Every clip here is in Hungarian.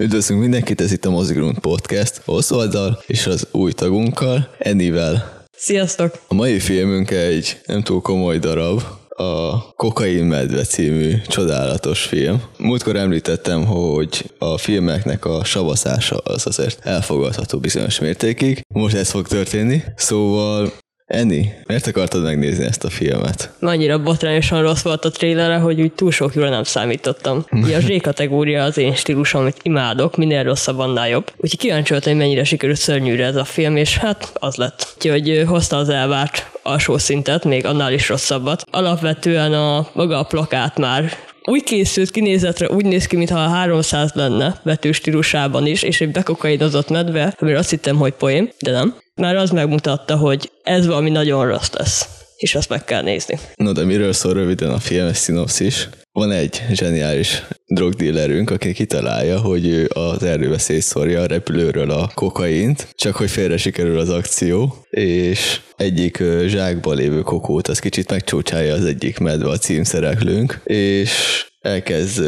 Üdvözlünk mindenkit, ez itt a Mozigrund Podcast, Oswalddal és az új tagunkkal, Enivel. Sziasztok! A mai filmünk egy nem túl komoly darab, a Kokain Medve című csodálatos film. Múltkor említettem, hogy a filmeknek a savaszása az azért elfogadható bizonyos mértékig. Most ez fog történni, szóval Eni, miért akartad megnézni ezt a filmet? Annyira botrányosan rossz volt a trélere, hogy úgy túl sok jóra nem számítottam. Ugye a Z-kategória az én stílusom, amit imádok, minél rosszabb, annál jobb. Úgyhogy kíváncsi voltam, hogy mennyire sikerült szörnyűre ez a film, és hát az lett. Úgyhogy hozta az elvárt alsó szintet, még annál is rosszabbat. Alapvetően a maga a plakát már úgy készült kinézetre, úgy néz ki, mintha a 300 lenne vetőstílusában is, és egy bekokainozott medve, amire azt hittem, hogy poém, de nem. Már az megmutatta, hogy ez valami nagyon rossz lesz és azt meg kell nézni. No, de miről szól röviden a film szinopszis? Van egy zseniális drogdillerünk, aki kitalálja, hogy ő az erdőbe szétszórja a repülőről a kokaint, csak hogy félre sikerül az akció, és egyik zsákban lévő kokót, az kicsit megcsócsálja az egyik medve a címszereklőnk, és elkezd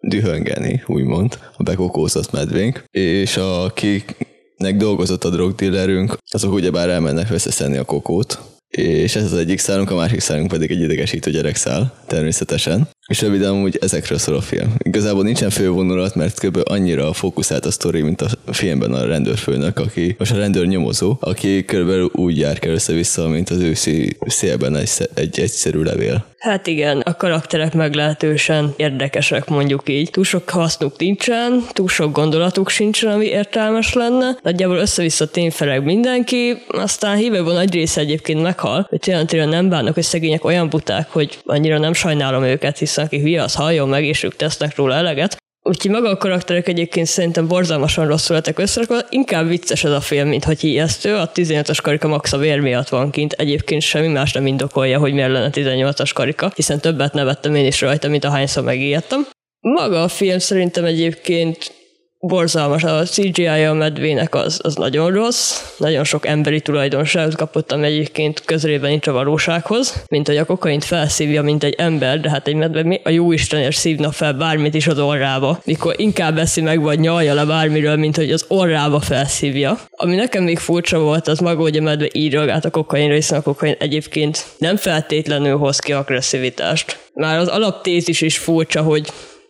dühöngeni, úgymond, a bekokózott medvénk, és akiknek dolgozott a drogdillerünk, azok ugyebár elmennek összeszedni a kokót, és ez az egyik szálunk, a másik szálunk pedig egy idegesítő gyerekszál, természetesen. És röviden úgy ezekről szól a film. Igazából nincsen fővonulat, mert kb. annyira fókuszált a sztori, mint a filmben a rendőrfőnök, aki most a rendőr nyomozó, aki kb. úgy jár kell össze-vissza, mint az őszi szélben egy, egy egyszerű levél. Hát igen, a karakterek meglehetősen érdekesek, mondjuk így. Túl sok hasznuk nincsen, túl sok gondolatuk sincsen, ami értelmes lenne. Nagyjából össze-vissza tényfeleg mindenki, aztán hívőben nagy része egyébként meghal, hogy tényleg nem bánnak, hogy szegények olyan buták, hogy annyira nem sajnálom őket, hiszen aki hülye, az halljon meg, és ők tesznek róla eleget. Úgyhogy maga a karakterek egyébként szerintem borzalmasan rosszul lettek összerakva, inkább vicces ez a film, mint hogy ijesztő. A 18-as karika max a vér miatt van kint, egyébként semmi más nem indokolja, hogy miért lenne 18-as karika, hiszen többet nevettem én is rajta, mint ahányszor megijedtem. Maga a film szerintem egyébként borzalmas, a CGI-a a medvének az, az nagyon rossz, nagyon sok emberi tulajdonságot kapott, ami egyébként közelében nincs a valósághoz, mint hogy a kokaint felszívja, mint egy ember, de hát egy medve a jó Istenért szívna fel bármit is az orrába, mikor inkább veszi meg, vagy nyalja le bármiről, mint hogy az orrába felszívja. Ami nekem még furcsa volt, az maga, hogy a medve így reagált a kokainra, hiszen a kokain egyébként nem feltétlenül hoz ki agresszivitást. Már az alaptézis is furcsa, hogy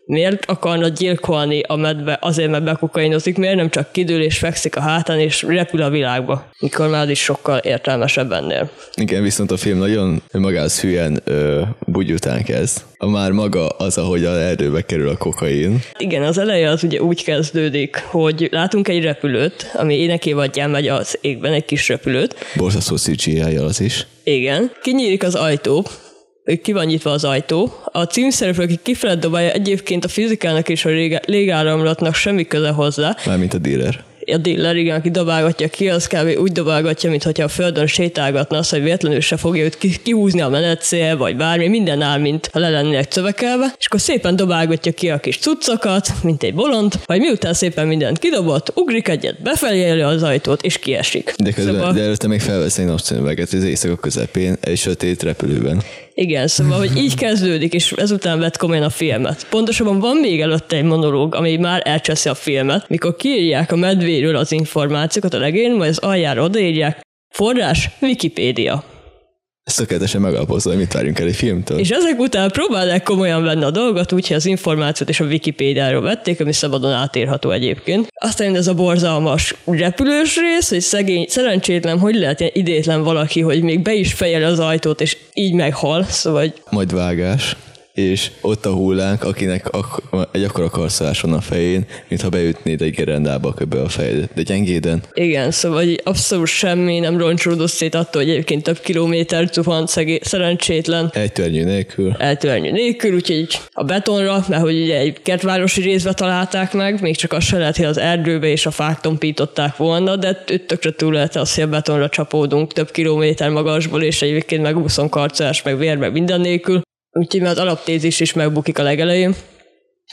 miért akarna gyilkolni a medve azért, mert bekokainozik, miért nem csak kidől és fekszik a hátán és repül a világba, mikor már is sokkal értelmesebb ennél. Igen, viszont a film nagyon magához hülyen ö, bugyután kezd. A már maga az, ahogy a erdőbe kerül a kokain. Igen, az eleje az ugye úgy kezdődik, hogy látunk egy repülőt, ami énekévadján megy az égben, egy kis repülőt. Borzasztó cgi az is. Igen. Kinyílik az ajtó, ki van nyitva az ajtó. A címszereplő, aki kifele dobálja, egyébként a fizikának és a légáramlatnak semmi köze hozzá. Mármint a dealer a dealer, igen, aki dobálgatja ki, az kb. úgy dobálgatja, mintha a földön sétálgatna, az, hogy véletlenül se fogja őt kihúzni a menetszél, vagy bármi, minden áll, mint ha le lennének cövekelve, és akkor szépen dobálgatja ki a kis cuccokat, mint egy bolond, vagy miután szépen mindent kidobott, ugrik egyet, befelé az ajtót, és kiesik. De, közben, szóval... de előtte még felvesz egy napszemüveget az éjszaka közepén, egy sötét repülőben. Igen, szóval, hogy így kezdődik, és ezután vett komolyan a filmet. Pontosabban van még előtte egy monológ, ami már elcseszi a filmet, mikor kiírják a medvéről az információkat a legén, majd az aljára odaírják, forrás Wikipédia. Ez tökéletesen megalapozza, hogy mit várjunk el egy filmtől. És ezek után próbálják komolyan venni a dolgot, úgyhogy az információt és a Wikipédiáról vették, ami szabadon átírható egyébként. Aztán ez a borzalmas repülős rész, hogy szegény, szerencsétlen, hogy lehet ilyen idétlen valaki, hogy még be is fejel az ajtót, és így meghal, szóval... Majd vágás és ott a hullánk, akinek ak- egy akkora karszolás van a fején, mintha beütnéd egy gerendába köbbe a fejed, de gyengéden. Igen, szóval abszolút semmi nem roncsolódott szét attól, hogy egyébként több kilométer zuhant szegé- szerencsétlen. Eltörnyű nélkül. Eltörnyű nélkül, úgyhogy a betonra, mert hogy ugye egy kertvárosi részbe találták meg, még csak az se lehet, hogy az erdőbe és a fák tompították volna, de tökre túl lehet az, hogy a betonra csapódunk több kilométer magasból, és egyébként meg úszon karcolás, meg vér, meg minden nélkül. Úgyhogy az alaptézis is megbukik a legelején.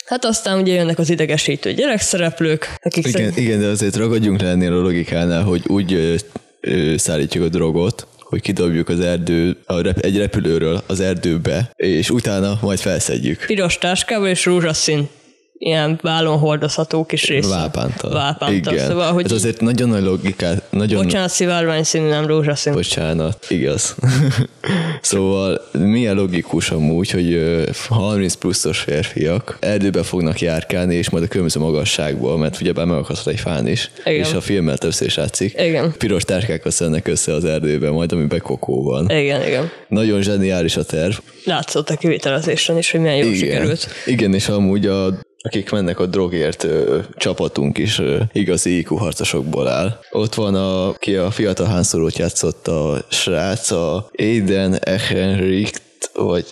Hát aztán ugye jönnek az idegesítő gyerekszereplők, akik igen, szerint... igen, de azért ragadjunk le ennél a logikánál, hogy úgy ö, ö, szállítjuk a drogot, hogy kidobjuk az erdő, a rep, egy repülőről az erdőbe, és utána majd felszedjük. Piros táskával és rózsaszín ilyen vállon hordozható kis rész. Vápántal. Vápántal. Igen. Szóval, hogy Ez azért nagyon nagy logikát, nagyon... bocsánat, szivárvány színű, nem rózsaszín. Bocsánat, igaz. szóval milyen logikus amúgy, hogy ö, 30 pluszos férfiak erdőbe fognak járkálni, és majd a különböző magasságból, mert ugyebár megakadhat egy fán is, Igen. és a filmmel többször is látszik. Igen. Piros tárkákat szednek össze az erdőben, majd amiben kokó van. Igen, igen. Nagyon zseniális a terv. Látszott a kivitelezésen is, hogy milyen jól sikerült. Igen, és amúgy a akik mennek a drogért ö, csapatunk is ö, igazi IQ harcosokból áll. Ott van, a, ki a fiatal hánszorút játszott a srác, a Aiden Ehrenricht, vagy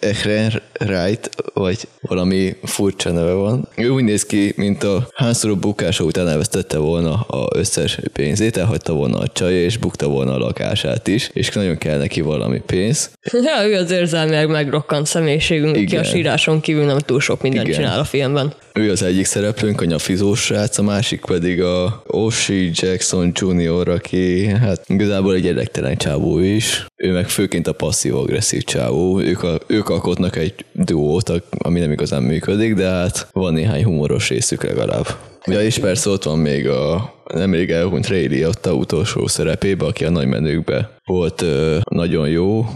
Ehrenreit, vagy valami furcsa neve van. Ő úgy néz ki, mint a hánszorú bukása után elvesztette volna a összes pénzét, elhagyta volna a csaja, és bukta volna a lakását is, és nagyon kell neki valami pénz. Ja, ő az érzelmileg megrokkant személyiségünk, aki Igen. a síráson kívül nem túl sok mindent Igen. csinál a filmben. Ő az egyik szereplőnk, a nyafizós srác, a másik pedig a Oshie Jackson Jr., aki hát igazából egy érdektelen csávó is. Ő meg főként a passzív-agresszív csávó. Ők, a, ők alkotnak egy duót, ami nem igazán működik, de hát van néhány humoros részük legalább. Ja, és persze ott van még a nemrég elhunyt Ray ott a utolsó szerepébe, aki a nagy menőkbe volt ö, nagyon jó.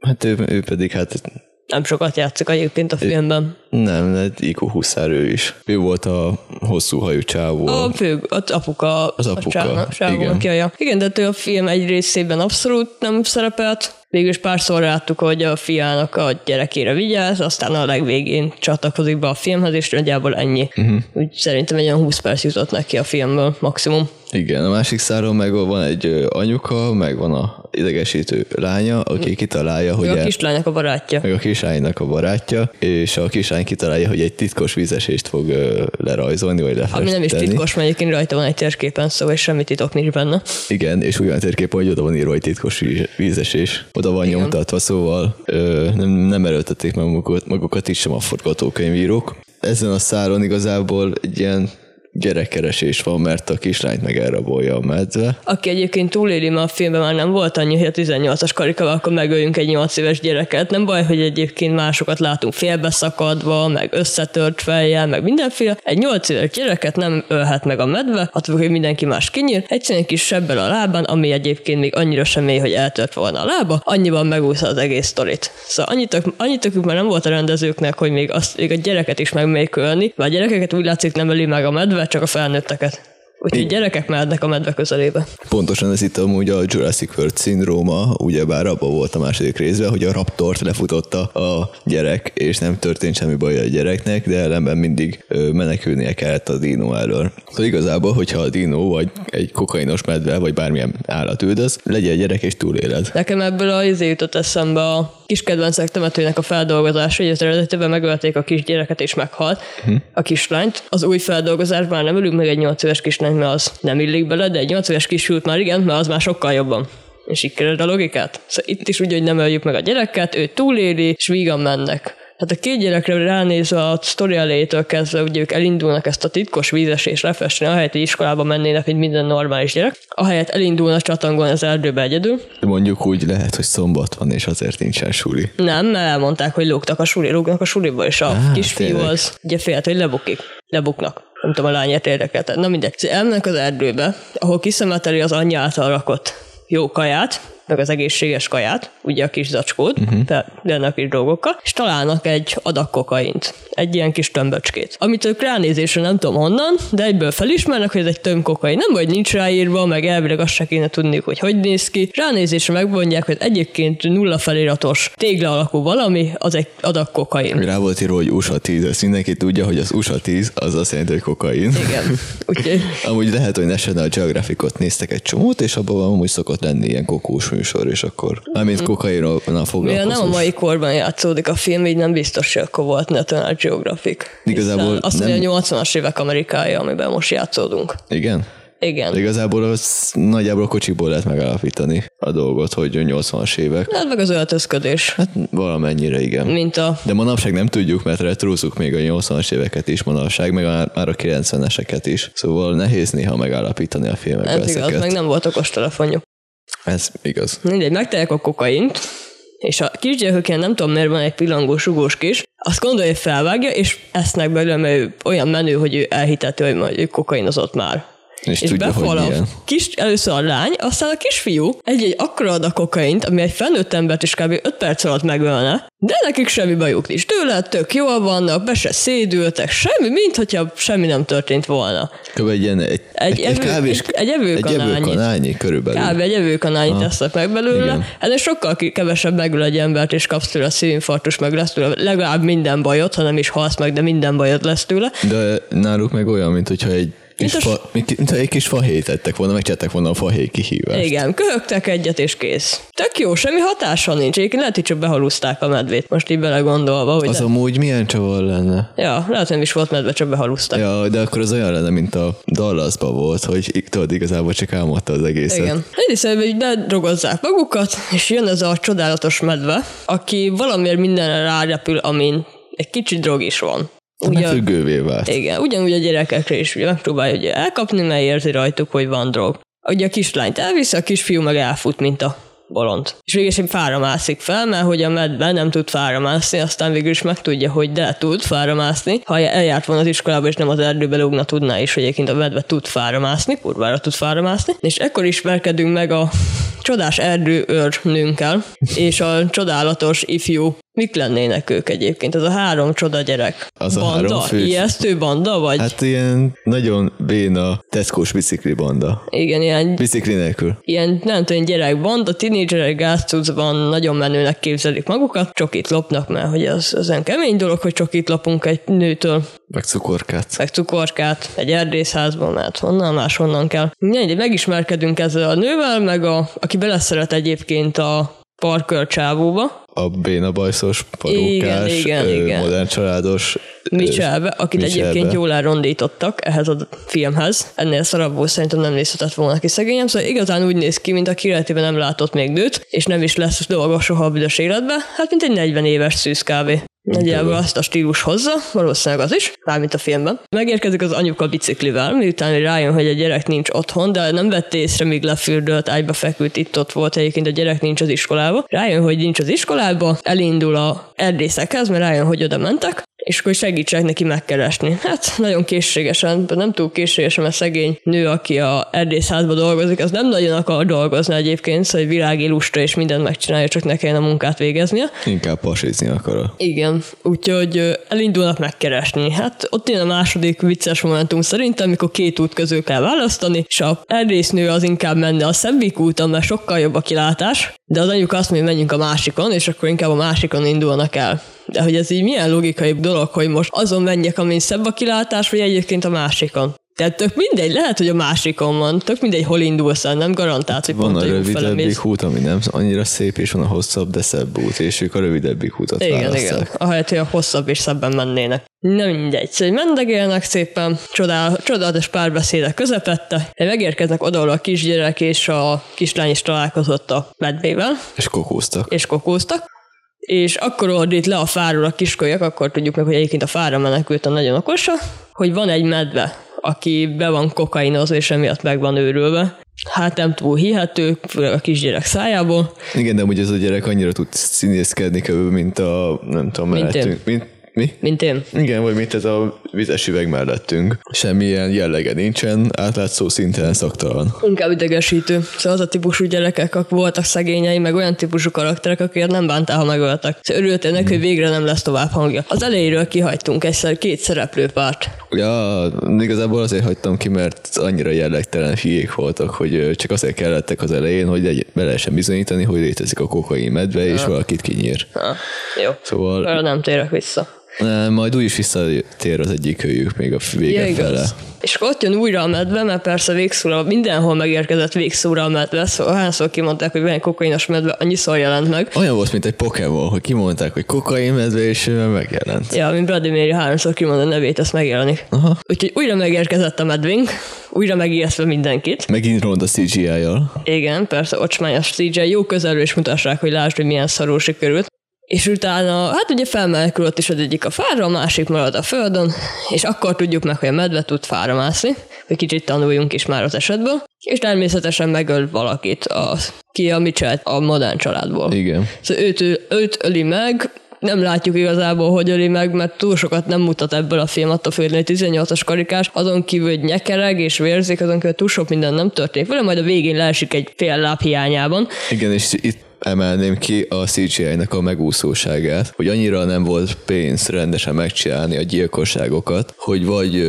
Hát ő, ő pedig hát Nem sokat játszik egyébként a filmben. nem, egy IQ 20 ő is. Ő volt a hosszú hajú csávó. A fő, az apuka. Az apuka, A csávó, igen. Aki igen, de ő a film egy részében abszolút nem szerepelt. Végülis párszor láttuk, hogy a fiának a gyerekére vigyáz, aztán a legvégén csatlakozik be a filmhez, és nagyjából ennyi. Uh-huh. Úgy szerintem egy olyan 20 perc jutott neki a filmből maximum. Igen, a másik száron meg van egy anyuka, meg van a idegesítő lánya, aki kitalálja, hogy Ő a kislánynak a barátja. meg a kislánynak a barátja, és a kislány kitalálja, hogy egy titkos vízesést fog lerajzolni, vagy lefesteni. Ami nem is titkos, mert egyébként rajta van egy térképen, szóval és semmi titok nincs benne. Igen, és olyan térkép, hogy oda van írva, hogy titkos víz- vízesés. Oda van Igen. nyomtatva, szóval ö, nem, nem erőltették meg magukat, magukat is sem a forgatókönyvírók. Ezen a száron igazából egy ilyen gyerekkeresés van, mert a kislányt meg elrabolja a medve. Aki egyébként túléli, mert a filmben már nem volt annyi, hogy a 18-as karikával, akkor megöljünk egy 8 éves gyereket. Nem baj, hogy egyébként másokat látunk félbeszakadva, meg összetört fejjel, meg mindenféle. Egy 8 éves gyereket nem ölhet meg a medve, attól, hogy mindenki más kinyír. Egyszerűen egy kis sebbel a lábán, ami egyébként még annyira sem mély, hogy eltört volna a lába, annyiban megúszza az egész sztorit. Szóval annyit, annyit már nem volt a rendezőknek, hogy még, azt, még a gyereket is meg még ölni, mert a gyerekeket úgy látszik nem öli meg a medve, csak a felnőtteket. Úgyhogy gyerekek mehetnek a medve közelébe. Pontosan ez itt amúgy a Jurassic World szindróma, ugyebár abban volt a második részben, hogy a raptort lefutotta a gyerek, és nem történt semmi baj a gyereknek, de ellenben mindig menekülnie kellett a dino elől. Szóval igazából, hogyha a dino vagy egy kokainos medve, vagy bármilyen állat üldöz, legyen gyerek és túléled. Nekem ebből a izé jutott eszembe a kis kedvencek temetőnek a feldolgozása, hogy az eredetiben megölték a kisgyereket és meghalt Mhm. a kislányt. Az új feldolgozásban nem ölünk meg egy 8 éves kislányt, mert az nem illik bele, de egy 8 éves kisült már igen, mert az már sokkal jobban. És így a logikát. Szóval itt is úgy, hogy nem öljük meg a gyereket, ő túléli, és vígan mennek. Hát a két gyerekre ránézve a sztori elejétől kezdve, ugye ők elindulnak ezt a titkos vízesést lefesteni, ahelyett hogy iskolába mennének, mint minden normális gyerek, ahelyett elindulnak csatangolni az erdőbe egyedül, mondjuk úgy lehet, hogy szombat van, és azért nincsen suli. nem, mert elmondták, hogy lógtak a suli, lógnak a suliba, és a Á, kisfiú tényleg. az ugye félt, hogy lebukik. Lebuknak. Nem tudom, a lányát érdekelte. Na mindegy. Elmennek az erdőbe, ahol kiszemeteli az anyja által rakott jó kaját, meg az egészséges kaját, ugye a kis zacskót, uh-huh. benne a kis dolgokkal, és találnak egy adag kokaint, egy ilyen kis tömböcskét, amit ők ránézésre nem tudom honnan, de egyből felismernek, hogy ez egy tömb kokain. Nem vagy nincs ráírva, meg elvileg azt se kéne tudniuk, hogy hogy néz ki. Ránézésre megmondják, hogy egyébként nulla feliratos tégla alakú valami, az egy adag kokain. Rá volt írva, hogy USA 10, ezt mindenki tudja, hogy az USA 10 az azt jelenti, hogy kokain. Igen. Úgyhogy Amúgy lehet, hogy National Geographicot néztek egy csomót, és abban amúgy szokott lenni ilyen kokós műsor, és akkor mármint kokainnal mivel foglalkozós. nem a mai korban játszódik a film, így nem biztos, hogy akkor volt National Geographic. Igazából azt nem- mondja, a 80-as évek Amerikája, amiben most játszódunk. Igen? Igen. Igazából az nagyjából kocsiból lehet megállapítani a dolgot, hogy 80-as évek. Hát meg az öltözködés. Hát valamennyire igen. Mint a De manapság nem tudjuk, mert retrózzuk még a 80-as éveket is manapság, meg már már a 90-eseket is. Szóval nehéz néha megállapítani a filmekben ez igaz, ezeket. meg nem volt okostelefonjuk. Ez igaz. Mindegy, megtalálják a kokaint, és a kisgyerkőkén nem tudom miért van egy pillangós, sugós kis, azt gondolja, hogy felvágja, és esznek belőle, mert ő olyan menő, hogy ő elhitető, hogy majd ő kokainozott már. És, És tudja, befal a kis, először a lány, aztán a kisfiú egy-egy akkora a kokaint, ami egy felnőtt embert is kb. 5 perc alatt megölne, de nekik semmi bajuk nincs tőle, tök jól vannak, be se szédültek, semmi, mint hogyha semmi nem történt volna. Kb. egy ilyen, egy, Egy, egy, kávés, egy, egy egy evőkanálnyi körülbelül. Kb. egy evőkanálnyit tesznek meg belőle. Igen. Ennél sokkal kevesebb megöl egy embert, és kapsz tőle szívinfarktus, meg lesz tőle legalább minden bajod, ha nem is halsz meg, de minden bajod lesz tőle. De náluk meg olyan, mint hogyha egy kis, Mint a fa, mint, egy kis fahéjt tettek volna, megcsinálták volna a fahéj kihívást. Igen, köhögtek egyet, és kész. Tök jó, semmi hatása nincs. Egyébként lehet, hogy csak behaluzták a medvét, most így belegondolva, hogy Az de... amúgy milyen csavar lenne? Ja, lehet, hogy nem is volt medve, csak behaluzták. Ja, de akkor az olyan lenne, mint a Dallasban volt, hogy tudod, igazából csak álmodta az egészet. Igen. Egy szerint, hogy bedrogozzák magukat, és jön ez a csodálatos medve, aki valamiért mindenre rárepül, amin egy kicsi drog is van. Ugye, függővé vált. Igen, ugyanúgy a gyerekekre is ugye megpróbálja ugye elkapni, mert érzi rajtuk, hogy van drog. Ugye a kislányt elviszi, a kisfiú meg elfut, mint a bolond. És végül fára mászik fel, mert hogy a medve nem tud fára mászni, aztán végül is megtudja, hogy de tud fára mászni. Ha eljárt volna az iskolába, és nem az erdőbe lógna, tudná is, hogy egyébként a medve tud fára mászni, kurvára tud fára mászni. És ekkor ismerkedünk meg a csodás erdőőrnőnkkel, és a csodálatos ifjú Mik lennének ők egyébként? Ez a három csoda gyerek. Az a banda? három fő- Ijesztő banda, vagy? Hát, ilyen nagyon béna Tesco-s bicikli banda. igen, ilyen, Bicikli nélkül. ilyen nem tudom, gyerek banda, tinédzserek gázcucban nagyon menőnek képzelik magukat, csokit lopnak, mert hogy az, az olyan kemény dolog, hogy csokit lopunk egy nőtől, Meg cukorkát. meg cukorkát egy erdészházban, mert honnan máshonnan kell. Mindegy, megismerkedünk ezzel a nővel, meg a, aki beleszeret egyébként a parkör csávóba, A béna bajszos, parókás, Igen, igen, igen. modern családos. Michelbe, akit Michelbe. egyébként jól elrondítottak ehhez a filmhez. Ennél szarabbul szerintem nem nézhetett volna ki szegényem, szóval igazán úgy néz ki, mint aki életében nem látott még nőt, és nem is lesz dolga soha a büdös életbe, hát mint egy 40 éves szűz kávé. Nagyjából azt a stílus hozza, valószínűleg az is, mármint a filmben. Megérkezik az anyuka biciklivel, miután rájön, hogy a gyerek nincs otthon, de nem vette észre, míg lefürdött, ágyba feküdt, itt ott volt egyébként a gyerek nincs az iskolába. Rájön, hogy nincs az iskolába, elindul a erdészekhez, mert rájön, hogy oda mentek, és akkor segítsek neki megkeresni. Hát nagyon készségesen, de nem túl készségesen, mert szegény nő, aki a erdészházban dolgozik, az nem nagyon akar dolgozni egyébként, szóval világi lustra és mindent megcsinálja, csak ne kelljen a munkát végeznie. Inkább pasizni akar. Igen, úgyhogy elindulnak megkeresni. Hát ott jön a második vicces momentum szerintem, amikor két út közül kell választani, és a erdésznő az inkább menne a szebbik úton, mert sokkal jobb a kilátás, de az anyuk azt mondja, hogy menjünk a másikon, és akkor inkább a másikon indulnak el. De hogy ez így milyen logikai dolog, hogy most azon menjek, amin szebb a kilátás, vagy egyébként a másikon. Tehát tök mindegy, lehet, hogy a másikon van, tök mindegy, hol indulsz el, nem garantált, hogy Van pont a a rövidebbik út, ami nem annyira szép, és van a hosszabb, de szebb út, és ők a rövidebbik utat Igen, igen. választják. Ahelyett, hogy a hosszabb és szebben mennének. Nem mindegy. Szóval mendegélnek szépen, csodál, csodálatos párbeszédek közepette, megérkeznek oda, ahol a kisgyerek és a kislány is találkozott a medvével, És kokóztak. és kokóztak, és akkor ordít le a fáról a kiskölyök, akkor tudjuk meg, hogy egyébként a fára menekült a nagyon okosa, hogy van egy medve, aki be van kokainozva, és emiatt meg van őrülve. Hát nem túl hihető, főleg a kisgyerek szájából. Igen, de amúgy ez a gyerek annyira tud színészkedni kb. mint a, nem tudom, Mint mellettünk. Mint, mi? Mint én. Igen, vagy mint ez a vizes üveg mellettünk. Semmilyen jellege nincsen, átlátszó szinten szaktalan. Inkább idegesítő. Szóval az a típusú gyerekek, akik voltak szegényei, meg olyan típusú karakterek, akiket nem bántál, ha megöltek. Szóval örültél neki, hogy végre nem lesz tovább hangja. Az elejéről kihagytunk egyszer két szereplőpárt. Ja, igazából azért hagytam ki, mert annyira jellegtelen hülyék voltak, hogy csak azért kellettek az elején, hogy egy, be lehessen bizonyítani, hogy létezik a kokain medve, és valakit kinyír. Ha, jó. Szóval Arra nem térek vissza. Nem, majd úgy is visszatér az egyik őjük még a vége Ja, fele. És akkor ott jön újra a medve, mert persze végszóra, mindenhol megérkezett végszóra a medve, szóval hányszor kimondták, hogy van egy kokainos medve, annyiszor jelent meg. Olyan volt, mint egy Pokémon, hogy kimondták, hogy kokain medve, és megjelent. Ja, mint Vladimir háromszor kimond a nevét, ezt megjelenik. Aha. Úgyhogy újra megérkezett a medvénk, újra megijesztve mindenkit. Megint ronda CGI-jal. Igen, persze, ocsmányos CJ, jó közelről is mutassák, hogy lásd, hogy milyen szarul sikerült. És utána, hát ugye felmenekült is az egyik a fára, a másik marad a földön, és akkor tudjuk meg, hogy a medve tud fára mászni, hogy kicsit tanuljunk is már az esetből, és természetesen megöl valakit, a, ki a Mitchell a modern családból. Igen. Szóval őt, őt öli meg, nem látjuk igazából, hogy öli meg, mert túl sokat nem mutat ebből a film, attól hogy 18-as karikás, azon kívül, hogy nyekereg és vérzik, azon kívül túl sok minden nem történik vele, majd a végén leesik egy fél láb hiányában. Igen, és itt emelném ki a CGI-nak a megúszóságát, hogy annyira nem volt pénz rendesen megcsinálni a gyilkosságokat, hogy vagy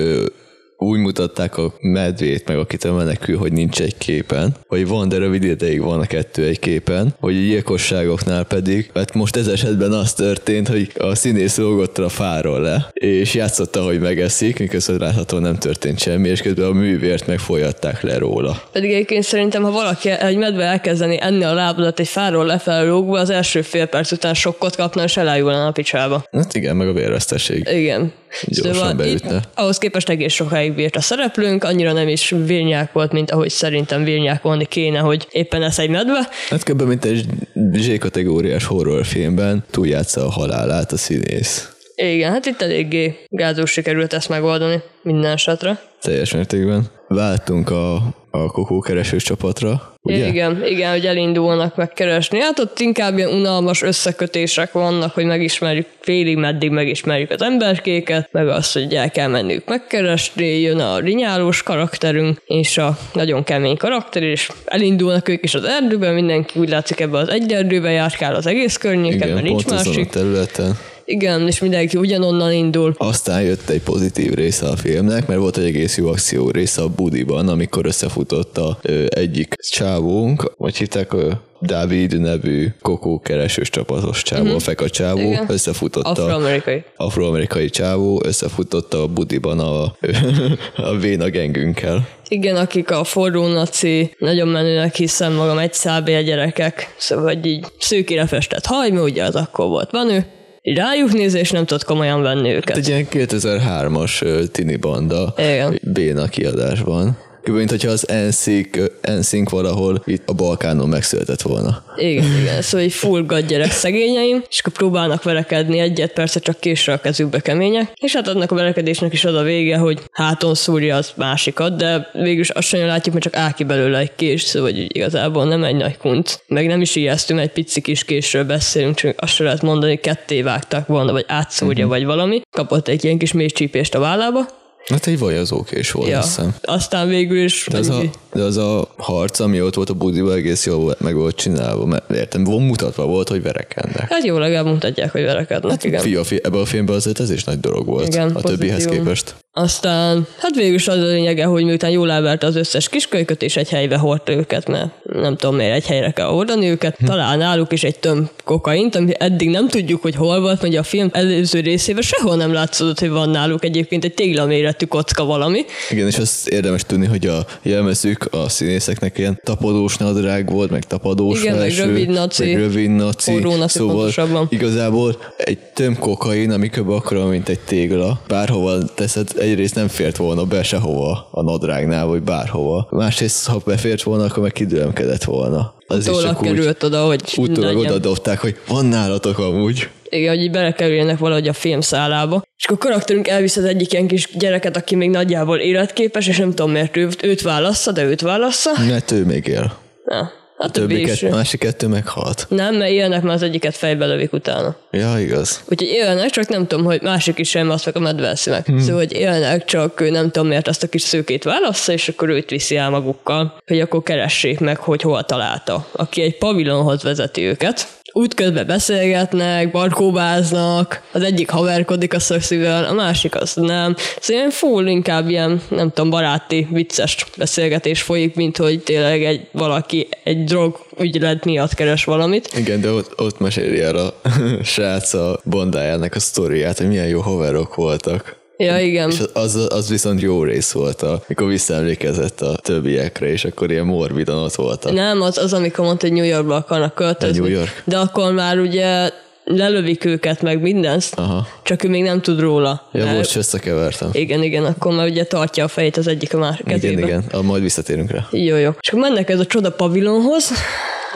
úgy mutatták a medvét, meg akit menekül, hogy nincs egy képen, vagy van, de rövid ideig van a kettő egy képen, hogy a gyilkosságoknál pedig, mert most ez esetben az történt, hogy a színész lógott a fáról le, és játszotta, hogy megeszik, miközben látható nem történt semmi, és közben a művért megfolyatták le róla. Pedig egyébként szerintem, ha valaki egy medve elkezdeni enni a lábadat egy fáról lefelé lógva, az első fél perc után sokkot kapna, és elájulna a picsába. Hát igen, meg a vérvesztesség. Igen. Gyorsan szóval beütne. Itt, ahhoz képest egész sokáig bírt a szereplőnk, annyira nem is vérnyák volt, mint ahogy szerintem vérnyák volni kéne, hogy éppen ez egy medve. Hát kb. mint egy Z-kategóriás horrorfilmben túljátsza a halálát a színész. Igen, hát itt eléggé gázós sikerült ezt megoldani minden esetre. Teljes mértékben. Váltunk a, a kokókeresős csapatra, ugye? Igen, igen, hogy elindulnak megkeresni. Hát ott inkább ilyen unalmas összekötések vannak, hogy megismerjük félig, meddig megismerjük az emberkéket, meg azt, hogy el kell mennünk megkeresni, jön a rinyálós karakterünk, és a nagyon kemény karakter, és elindulnak ők is az erdőben, mindenki úgy látszik ebbe az egy erdőben járkál az egész környéken, Igen, mert nincs másik. területen. Igen, és mindenki ugyanonnan indul. Aztán jött egy pozitív része a filmnek, mert volt egy egész jó akció része a budiban, amikor összefutott a ö, egyik csávónk, vagy hitták Dávid nevű kokó keresős csapatos csávó, a feka csávó, Igen. összefutott a Afroamerikai. afroamerikai csávó, összefutott a budiban a, a véna gengünkkel. Igen, akik a forró naci, nagyon menőnek hiszem magam, egy szábél gyerekek, szóval így szőkére festett hajma, ugye az akkor volt menő, így rájuk nézve, és nem tudott komolyan venni őket. Egy ilyen 2003-as ö, tini banda Igen. béna kiadásban. Kb. mint hogyha az NSYNC, NSYNC valahol itt a Balkánon megszületett volna. Igen, igen, szóval egy full gad gyerek szegényeim, és akkor próbálnak verekedni egyet, persze csak késre a kezükbe kemények, és hát adnak a verekedésnek is az a vége, hogy háton szúrja az másikat, de végülis azt sem látjuk, mert csak áll ki belőle egy kés, szóval hogy igazából nem egy nagy kunt. Meg nem is ijesztünk, egy pici kis késről beszélünk, csak azt sem lehet mondani, ketté vágtak volna, vagy átszúrja, uh-huh. vagy valami. Kapott egy ilyen kis mély csípést a vállába, Hát egy vajazókés volt, ja. azt hiszem. aztán végül is De az, a, de az a harc, ami ott volt a budiban, egész jól volt- meg volt csinálva, mert értem, mutatva volt, hogy verekednek. Hát jó, legalább mutatják, hogy verekednek, hát, igen. Fia, fia, ebben a filmben azért ez is nagy dolog volt Igen, a többihez pozitívum. képest. Aztán, hát végül is az a lényege, hogy miután jól elverte az összes kiskölyköt, és egy helybe hordta őket, mert nem tudom miért egy helyre kell hordani őket, Hm. talál náluk is egy tömb kokaint, ami eddig nem tudjuk, hogy hol volt, mert a film előző részében sehol nem látszott, hogy van náluk egyébként egy téglaméretű kocka valami. Igen, és azt érdemes tudni, hogy a jelmezük a színészeknek ilyen tapadós nadrág volt, meg tapadós Igen, meg felső, rövid naci, meg rövid naci, szóval pontosabban. igazából egy tömb kokain, ami kb. akkora, mint egy tégla, bárhova teszed, egyrészt nem fért volna be sehova a nadrágnál, vagy bárhova. Másrészt, ha befért volna, akkor meg kidőlemkedett volna. Az is Tólak csak úgy, került oda, hogy utólag oda dobták, hogy van nálatok amúgy. Igen, hogy így belekerüljenek valahogy a filmszálába. És akkor a karakterünk elvisz az egyik ilyen kis gyereket, aki még nagyjából életképes, és nem tudom miért ő, őt válassza, de őt válassza. Mert ő még él. Ja, a Többi többi is. kett, másik kettő meghalt. Nem, mert élnek, mert az egyiket fejbe lövik utána. Ja, igaz. Úgyhogy élnek, csak nem tudom, hogy másik is sem azt meg a medve eszi meg. Hmm. Szóval, hogy élnek, csak ő nem tudom miért azt a kis szőkét válassza, és akkor őt viszi el magukkal, hogy akkor keressék meg, hogy hol találta. Aki egy pavilonhoz vezeti őket. Útközben beszélgetnek, barkóbáznak, az egyik haverkodik a szökszivel, a másik az nem. Szóval ilyen full inkább ilyen, nem tudom, baráti, vicces beszélgetés folyik, mint hogy tényleg egy valaki egy drog ügylet miatt keres valamit. Igen, de ott, ott meséli el a srác a bondájának a sztoriát, hogy milyen jó haverok voltak. Ja, igen. És az, az viszont jó rész volt, amikor visszaemlékezett a többiekre, és akkor ilyen morbidon ott voltak. Nem, az, az amikor mondta, hogy New Yorkba akarnak költözni. New York? De akkor már ugye lelövik őket, meg mindent, Aha. csak ő még nem tud róla. Ja, most összekevertem. Igen, igen, akkor már ugye tartja a fejét az egyik a másik kezébe. Igen, igen, ah, majd visszatérünk rá. Jó, jó. És akkor mennek ez a csoda pavilonhoz,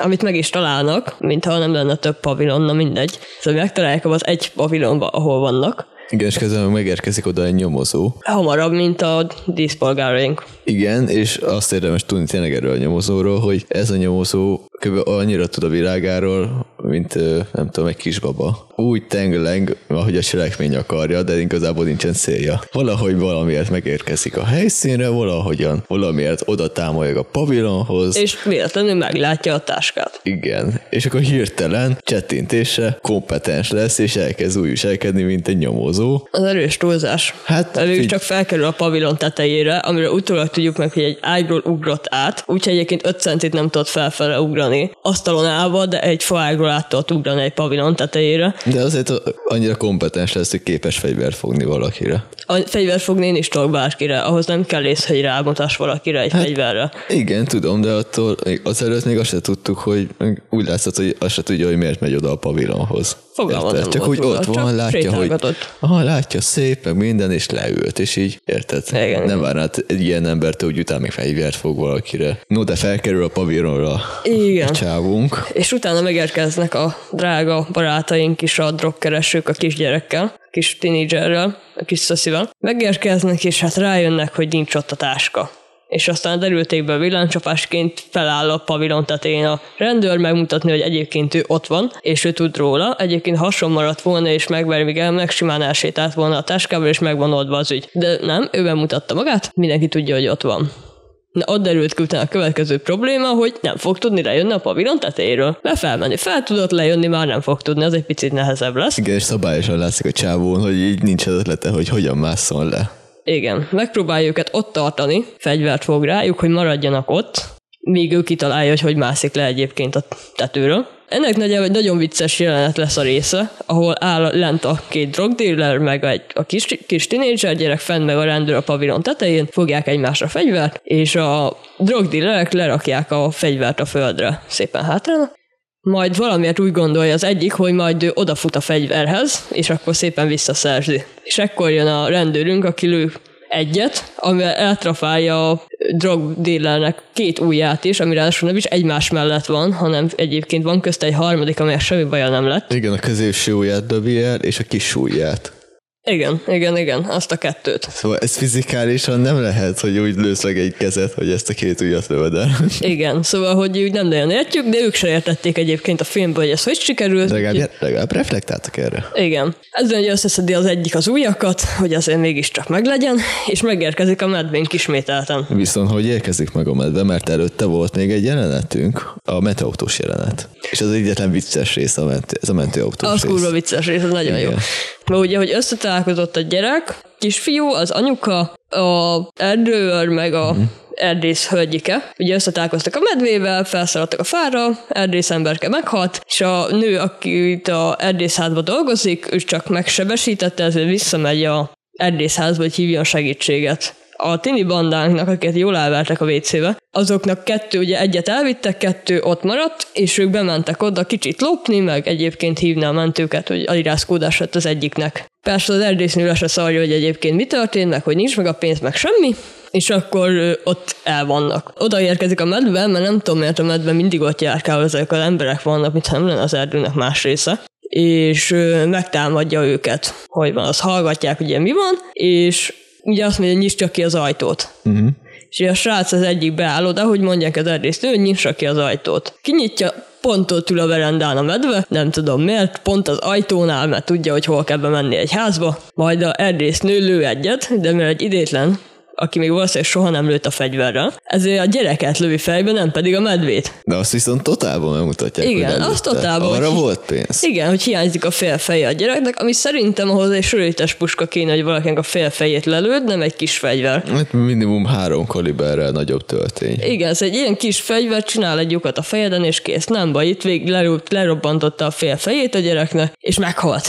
amit meg is találnak, mintha nem lenne több pavilon, na mindegy. Szóval megtalálják az egy pavilonba, ahol vannak. Igen, és közben megérkezik oda egy nyomozó. Hamarabb, mint a díszpolgáraink. Igen, és azt érdemes tudni tényleg erről a nyomozóról, hogy ez a nyomozó kb. annyira tud a világáról, mint nem tudom, egy kisbaba. Úgy tengleng, ahogy a cselekmény akarja, de igazából nincsen célja. Valahogy valamiért megérkezik a helyszínre, valahogyan valamiért oda támoljak a pavilonhoz. És véletlenül meglátja a táskát. Igen, és akkor hirtelen csettintése kompetens lesz, és elkezd úgy viselkedni, mint egy nyomozó. Az erős túlzás. Hát, Elő figy- csak felkerül a pavilon tetejére, amire utólag tudjuk meg, hogy egy ágyról ugrott át, úgyhogy egyébként 5 centit nem tudott felfele ugrani. Asztalon állva, de egy faágról át tudott ugrani egy pavilon tetejére. De azért annyira kompetens lesz, hogy képes fegyvert fogni valakire. A fegyvert fogni én is tudok bárkire, ahhoz nem kell ész, hogy rámutas valakire egy hát, fegyverre. Igen, tudom, de attól azelőtt még azt se tudtuk, hogy úgy látszott, hogy azt se tudja, hogy miért megy oda a pavilonhoz. Fogalma Érted? Csak úgy ott csak van, látja, hogy aha, látja szép, meg minden, és leült, és így, érted? Igen. Nem várnád egy ilyen embertől, hogy utána még fegyvert fog valakire. No, de felkerül a pavilonra Igen. a csávunk. És utána megérkeznek a drága barátaink is, a drogkeresők a kisgyerekkel, kis tinédzserrel, a kis szoszival. Megérkeznek, és hát rájönnek, hogy nincs ott a táska. És aztán derültékből villámcsapásként feláll a pavilon tetején a rendőr megmutatni, hogy egyébként ő ott van, és ő tud róla. Egyébként hason maradt volna, és megveri, míg el, meg simán elsétált volna a táskával, és meg van oldva az ügy. De nem, ő bemutatta magát, mindenki tudja, hogy ott van. Na, ott derült ki utána a következő probléma, hogy nem fog tudni lejönni a pavilon tetejéről. Be felmenni, fel tudott lejönni, már nem fog tudni, az egy picit nehezebb lesz. Igen, és szabályosan látszik a csávón, hogy így nincs az ötlete, hogy hogyan másszon le. Igen, megpróbálja őket ott tartani, fegyvert fog rájuk, hogy maradjanak ott, míg ő kitalálja, hogy hogy mászik le egyébként a tetőről. Ennek nagyjából egy nagyon vicces jelenet lesz a része, ahol áll lent a két drogdealer, meg egy, a kis, kis tinédzser gyerek fenn, meg a rendőr a pavilon tetején, fogják egymásra fegyvert, és a drogdealerek lerakják a fegyvert a földre, szépen hátrána. Majd valamiért úgy gondolja az egyik, hogy majd ő odafut a fegyverhez, és akkor szépen visszaszerzi. És ekkor jön a rendőrünk, aki lő egyet, amivel eltrafálja a drogdillernek két ujját is, ami ráadásul nem is egymás mellett van, hanem egyébként van közt egy harmadik, amelyek semmi baja nem lett. Igen, a középső ujját dobja el, és a kis ujját. Igen, igen, igen, azt a kettőt. Szóval ez fizikálisan nem lehet, hogy úgy lősz meg egy kezet, hogy ezt a két ujjat lövöd el. Igen, szóval, hogy úgy nem nagyon értjük, de ők se értették egyébként a filmből, hogy ez hogy sikerült. De legalább, legalább reflektáltak erre. Igen. Ezzel hogy összeszedi az egyik az ujjakat, hogy azért mégiscsak meglegyen, és megérkezik a medvénk ismételten. Viszont hogy érkezik meg a medve, mert előtte volt még egy jelenetünk, a mentőautós jelenet. És az egyetlen vicces rész a mentő, ez a mentőautós Az rész. kurva vicces rész, ez nagyon jó. Mert ugye, hogy összetalálkozott a gyerek, kisfiú, az anyuka, a erdőőr, meg a Mhm. erdész hölgyike. Ugye összetalálkoztak a medvével, felszaladtak a fára, erdész emberke meghalt, és a nő, aki itt a erdészházban dolgozik, ő csak megsebesítette, ezért visszamegy a erdészházba, hogy hívjon segítséget. A tini bandánknak, akiket jól elvertek a WC-be, azoknak kettő, ugye egyet elvittek, kettő ott maradt, és ők bementek oda kicsit lopni, meg egyébként hívni a mentőket, hogy alirászkódás lett az egyiknek. Persze az erdésznő se szarja, hogy egyébként mi történt, meg hogy nincs meg a pénz, meg semmi, és akkor ott el vannak. Oda érkezik a medve, mert nem tudom miért a medve mindig ott járkál, ezek az emberek vannak, mintha nem lenne az erdőnek más része és megtámadja őket, hogy van, azt hallgatják, ugye mi van, és ugye azt mondja, nyisd csak ki az ajtót. Uh-huh. És a srác az egyik beáll oda, hogy mondják az erdésznő, hogy nyissa ki az ajtót. Kinyitja, pont ott ül a verendán a medve, nem tudom miért, pont az ajtónál, mert tudja, hogy hol kell bemenni egy házba, majd a erdésznő lő egyet, de mert egy idétlen, aki még valószínűleg soha nem lőtt a fegyverrel, ezért a gyereket lövi fejbe, nem pedig a medvét. De azt viszont totálban megmutatják, Igen, azt totálban, Arra hogy- volt pénz. Igen, hogy hiányzik a félfeje a gyereknek, ami szerintem ahhoz egy sörétes puska kéne, hogy valakinek a félfejét lelőd, nem egy kis fegyver. Hát minimum három kaliberrel nagyobb töltény. Igen, ez egy ilyen kis fegyver, csinál egy lyukat a fejeden, és kész. Nem baj, itt végig lerobbantotta a félfejét a gyereknek, és meghalt.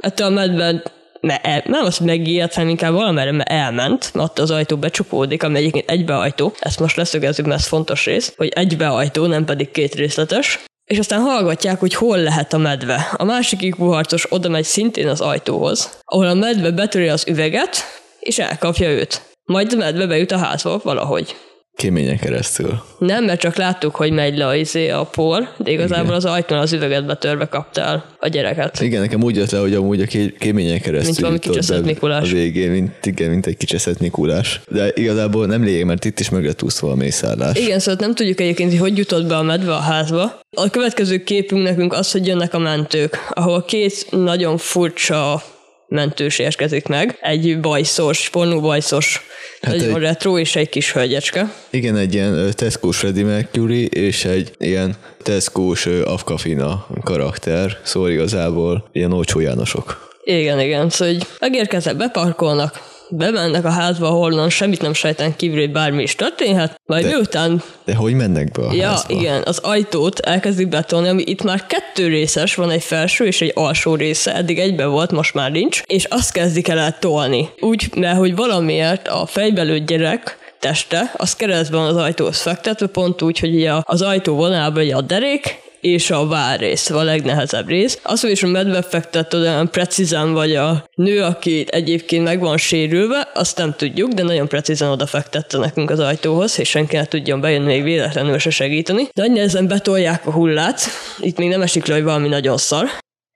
Ettől a medve me- el, nem az, hogy megijedt, hanem inkább valamerre mert elment, mert ott az ajtó becsukódik, ami egyébként egybeajtó. Ezt most leszögezzük, mert ez fontos rész, hogy egybeajtó, nem pedig két részletes. És aztán hallgatják, hogy hol lehet a medve. A másik ikuharcos oda megy szintén az ajtóhoz, ahol a medve betöri az üveget, és elkapja őt. Majd a medve bejut a házba valahogy. Kéményen keresztül. Nem, mert csak láttuk, hogy megy le a, izé a por, de igazából Igen. az ajtón az üveget betörve kaptál a gyereket. Igen, nekem úgy jött le, hogy amúgy a kéményen keresztül Mint valami kicseszett Mikulás. A végén, mint, igen, mint egy kicseszett Mikulás. De igazából nem lényeg, mert itt is mögött úszva a mészállás. Igen, szóval nem tudjuk egyébként, hogy hogy jutott be a medve a házba. A következő képünk nekünk az, hogy jönnek a mentők, ahol két nagyon furcsa mentős érkezik meg. Egy bajszos, pornó bajszos, hát nagyon egy, retro, és egy kis hölgyecske. Igen, egy ilyen tesco Freddie Mercury, és egy ilyen Tesco-s Afkafina karakter, szóval igazából ilyen olcsó Jánosok. Igen, igen, szóval hogy megérkeznek, beparkolnak, bemennek a házba, ahol semmit nem sejten kívül, hogy bármi is történhet, majd de, miután... De hogy mennek be a Ja, házba? igen, az ajtót elkezdik betolni, ami itt már kettő részes, van egy felső és egy alsó része, eddig egybe volt, most már nincs, és azt kezdik el tolni. Úgy, mert hogy valamiért a fejbelő gyerek teste, az keresztben az ajtóhoz fektetve, pont úgy, hogy az ajtó vonalában a derék, és a várrész, a legnehezebb rész. Az, hogy is a medve fektet olyan precízen, vagy a nő, aki egyébként meg van sérülve, azt nem tudjuk, de nagyon precízen oda fektette nekünk az ajtóhoz, és senki nem tudjon bejönni még véletlenül se segíteni. Nagy nehezen betolják a hullát, itt még nem esik le, hogy valami nagyon szar.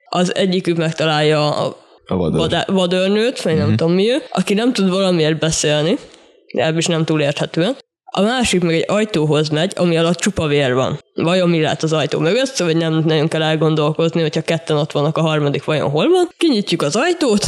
Az egyikük megtalálja a a vadőr. vadőrnőt, vagy nem mm-hmm. tudom mi ő, aki nem tud valamiért beszélni, de is nem túl érthetően. A másik meg egy ajtóhoz megy, ami alatt csupa vér van. Vajon mi lehet az ajtó mögött, szóval nem nagyon kell elgondolkozni, hogyha ketten ott vannak, a harmadik vajon hol van. Kinyitjuk az ajtót,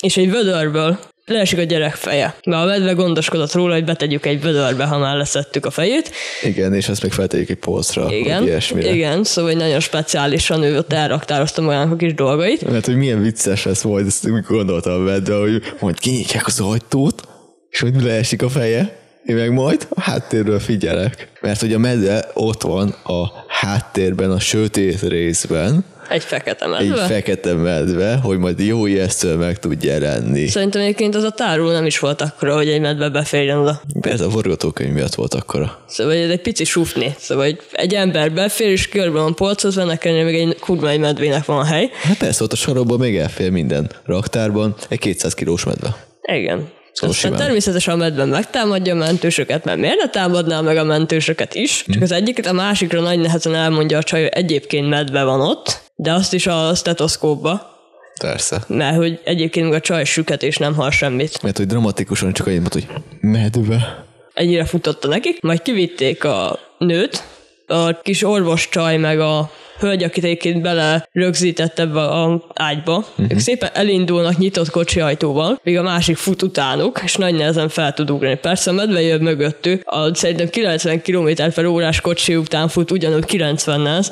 és egy vödörből leesik a gyerek feje. Mert a medve gondoskodott róla, hogy betegyük egy vödörbe, ha már leszettük a fejét. Igen, és ezt meg feltegyük egy polcra. Igen, igen, szóval hogy nagyon speciálisan ő ott elraktározta magának a kis dolgait. Mert hogy milyen vicces lesz majd, ezt gondoltam a medve, hogy majd kinyitják az ajtót, és hogy leesik a feje, én meg majd a háttérről figyelek. Mert hogy a medve ott van a háttérben, a sötét részben, egy fekete medve? Egy fekete medve, hogy majd jó ijesztően meg tudja jelenni. Szerintem egyébként az a tárul nem is volt akkora, hogy egy medve beférjen oda. Ez a forgatókönyv miatt volt akkora. Szóval ez egy pici sufni. Szóval hogy egy ember befér, és körben van polcozva, nekem még egy kurva egy medvének van a hely. Hát persze, ott a sarokban még elfér minden. Raktárban egy 200 kilós medve. Igen. Szóval Aztán természetesen a medve megtámadja a mentősöket, mert miért ne támadná meg a mentősöket is? Csak az egyiket a másikra nagy nehezen elmondja a csaj, hogy egyébként medve van ott, de azt is a stetoszkópba. Persze. Mert hogy egyébként a csaj süket és nem hal semmit. Mert hogy dramatikusan csak annyit hogy medve. Ennyire futotta nekik, majd kivitték a nőt, a kis orvos csaj meg a hölgy, akit egyébként bele rögzített ebbe a ágyba. Uh-huh. Ők szépen elindulnak nyitott kocsi ajtóval, míg a másik fut utánuk, és nagy nehezen fel tud ugrani. Persze a medve jön mögöttük, a szerintem 90 km per órás kocsi után fut ugyanúgy 90-nel.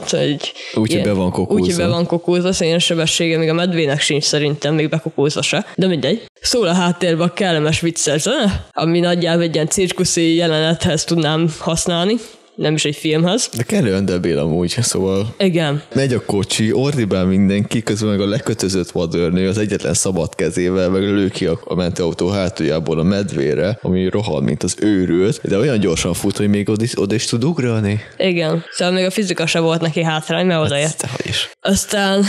Úgyhogy be van kokózva. Úgyhogy be van kokózva, szóval sebessége, még a medvének sincs szerintem, még bekokózva se. De mindegy. Szól a háttérben a kellemes vicces zene, ami nagyjából egy ilyen cirkuszi jelenethez tudnám használni nem is egy filmhez. De kellően debil amúgy, szóval... Igen. Megy a kocsi, ordibál mindenki, közben meg a lekötözött vadőrnő az egyetlen szabad kezével, meg lő ki a, mentőautó hátuljából a medvére, ami rohad, mint az őrült, de olyan gyorsan fut, hogy még oda is, oda is tud ugrani. Igen. Szóval még a fizika se volt neki hátrány, mert. Hát, is. Aztán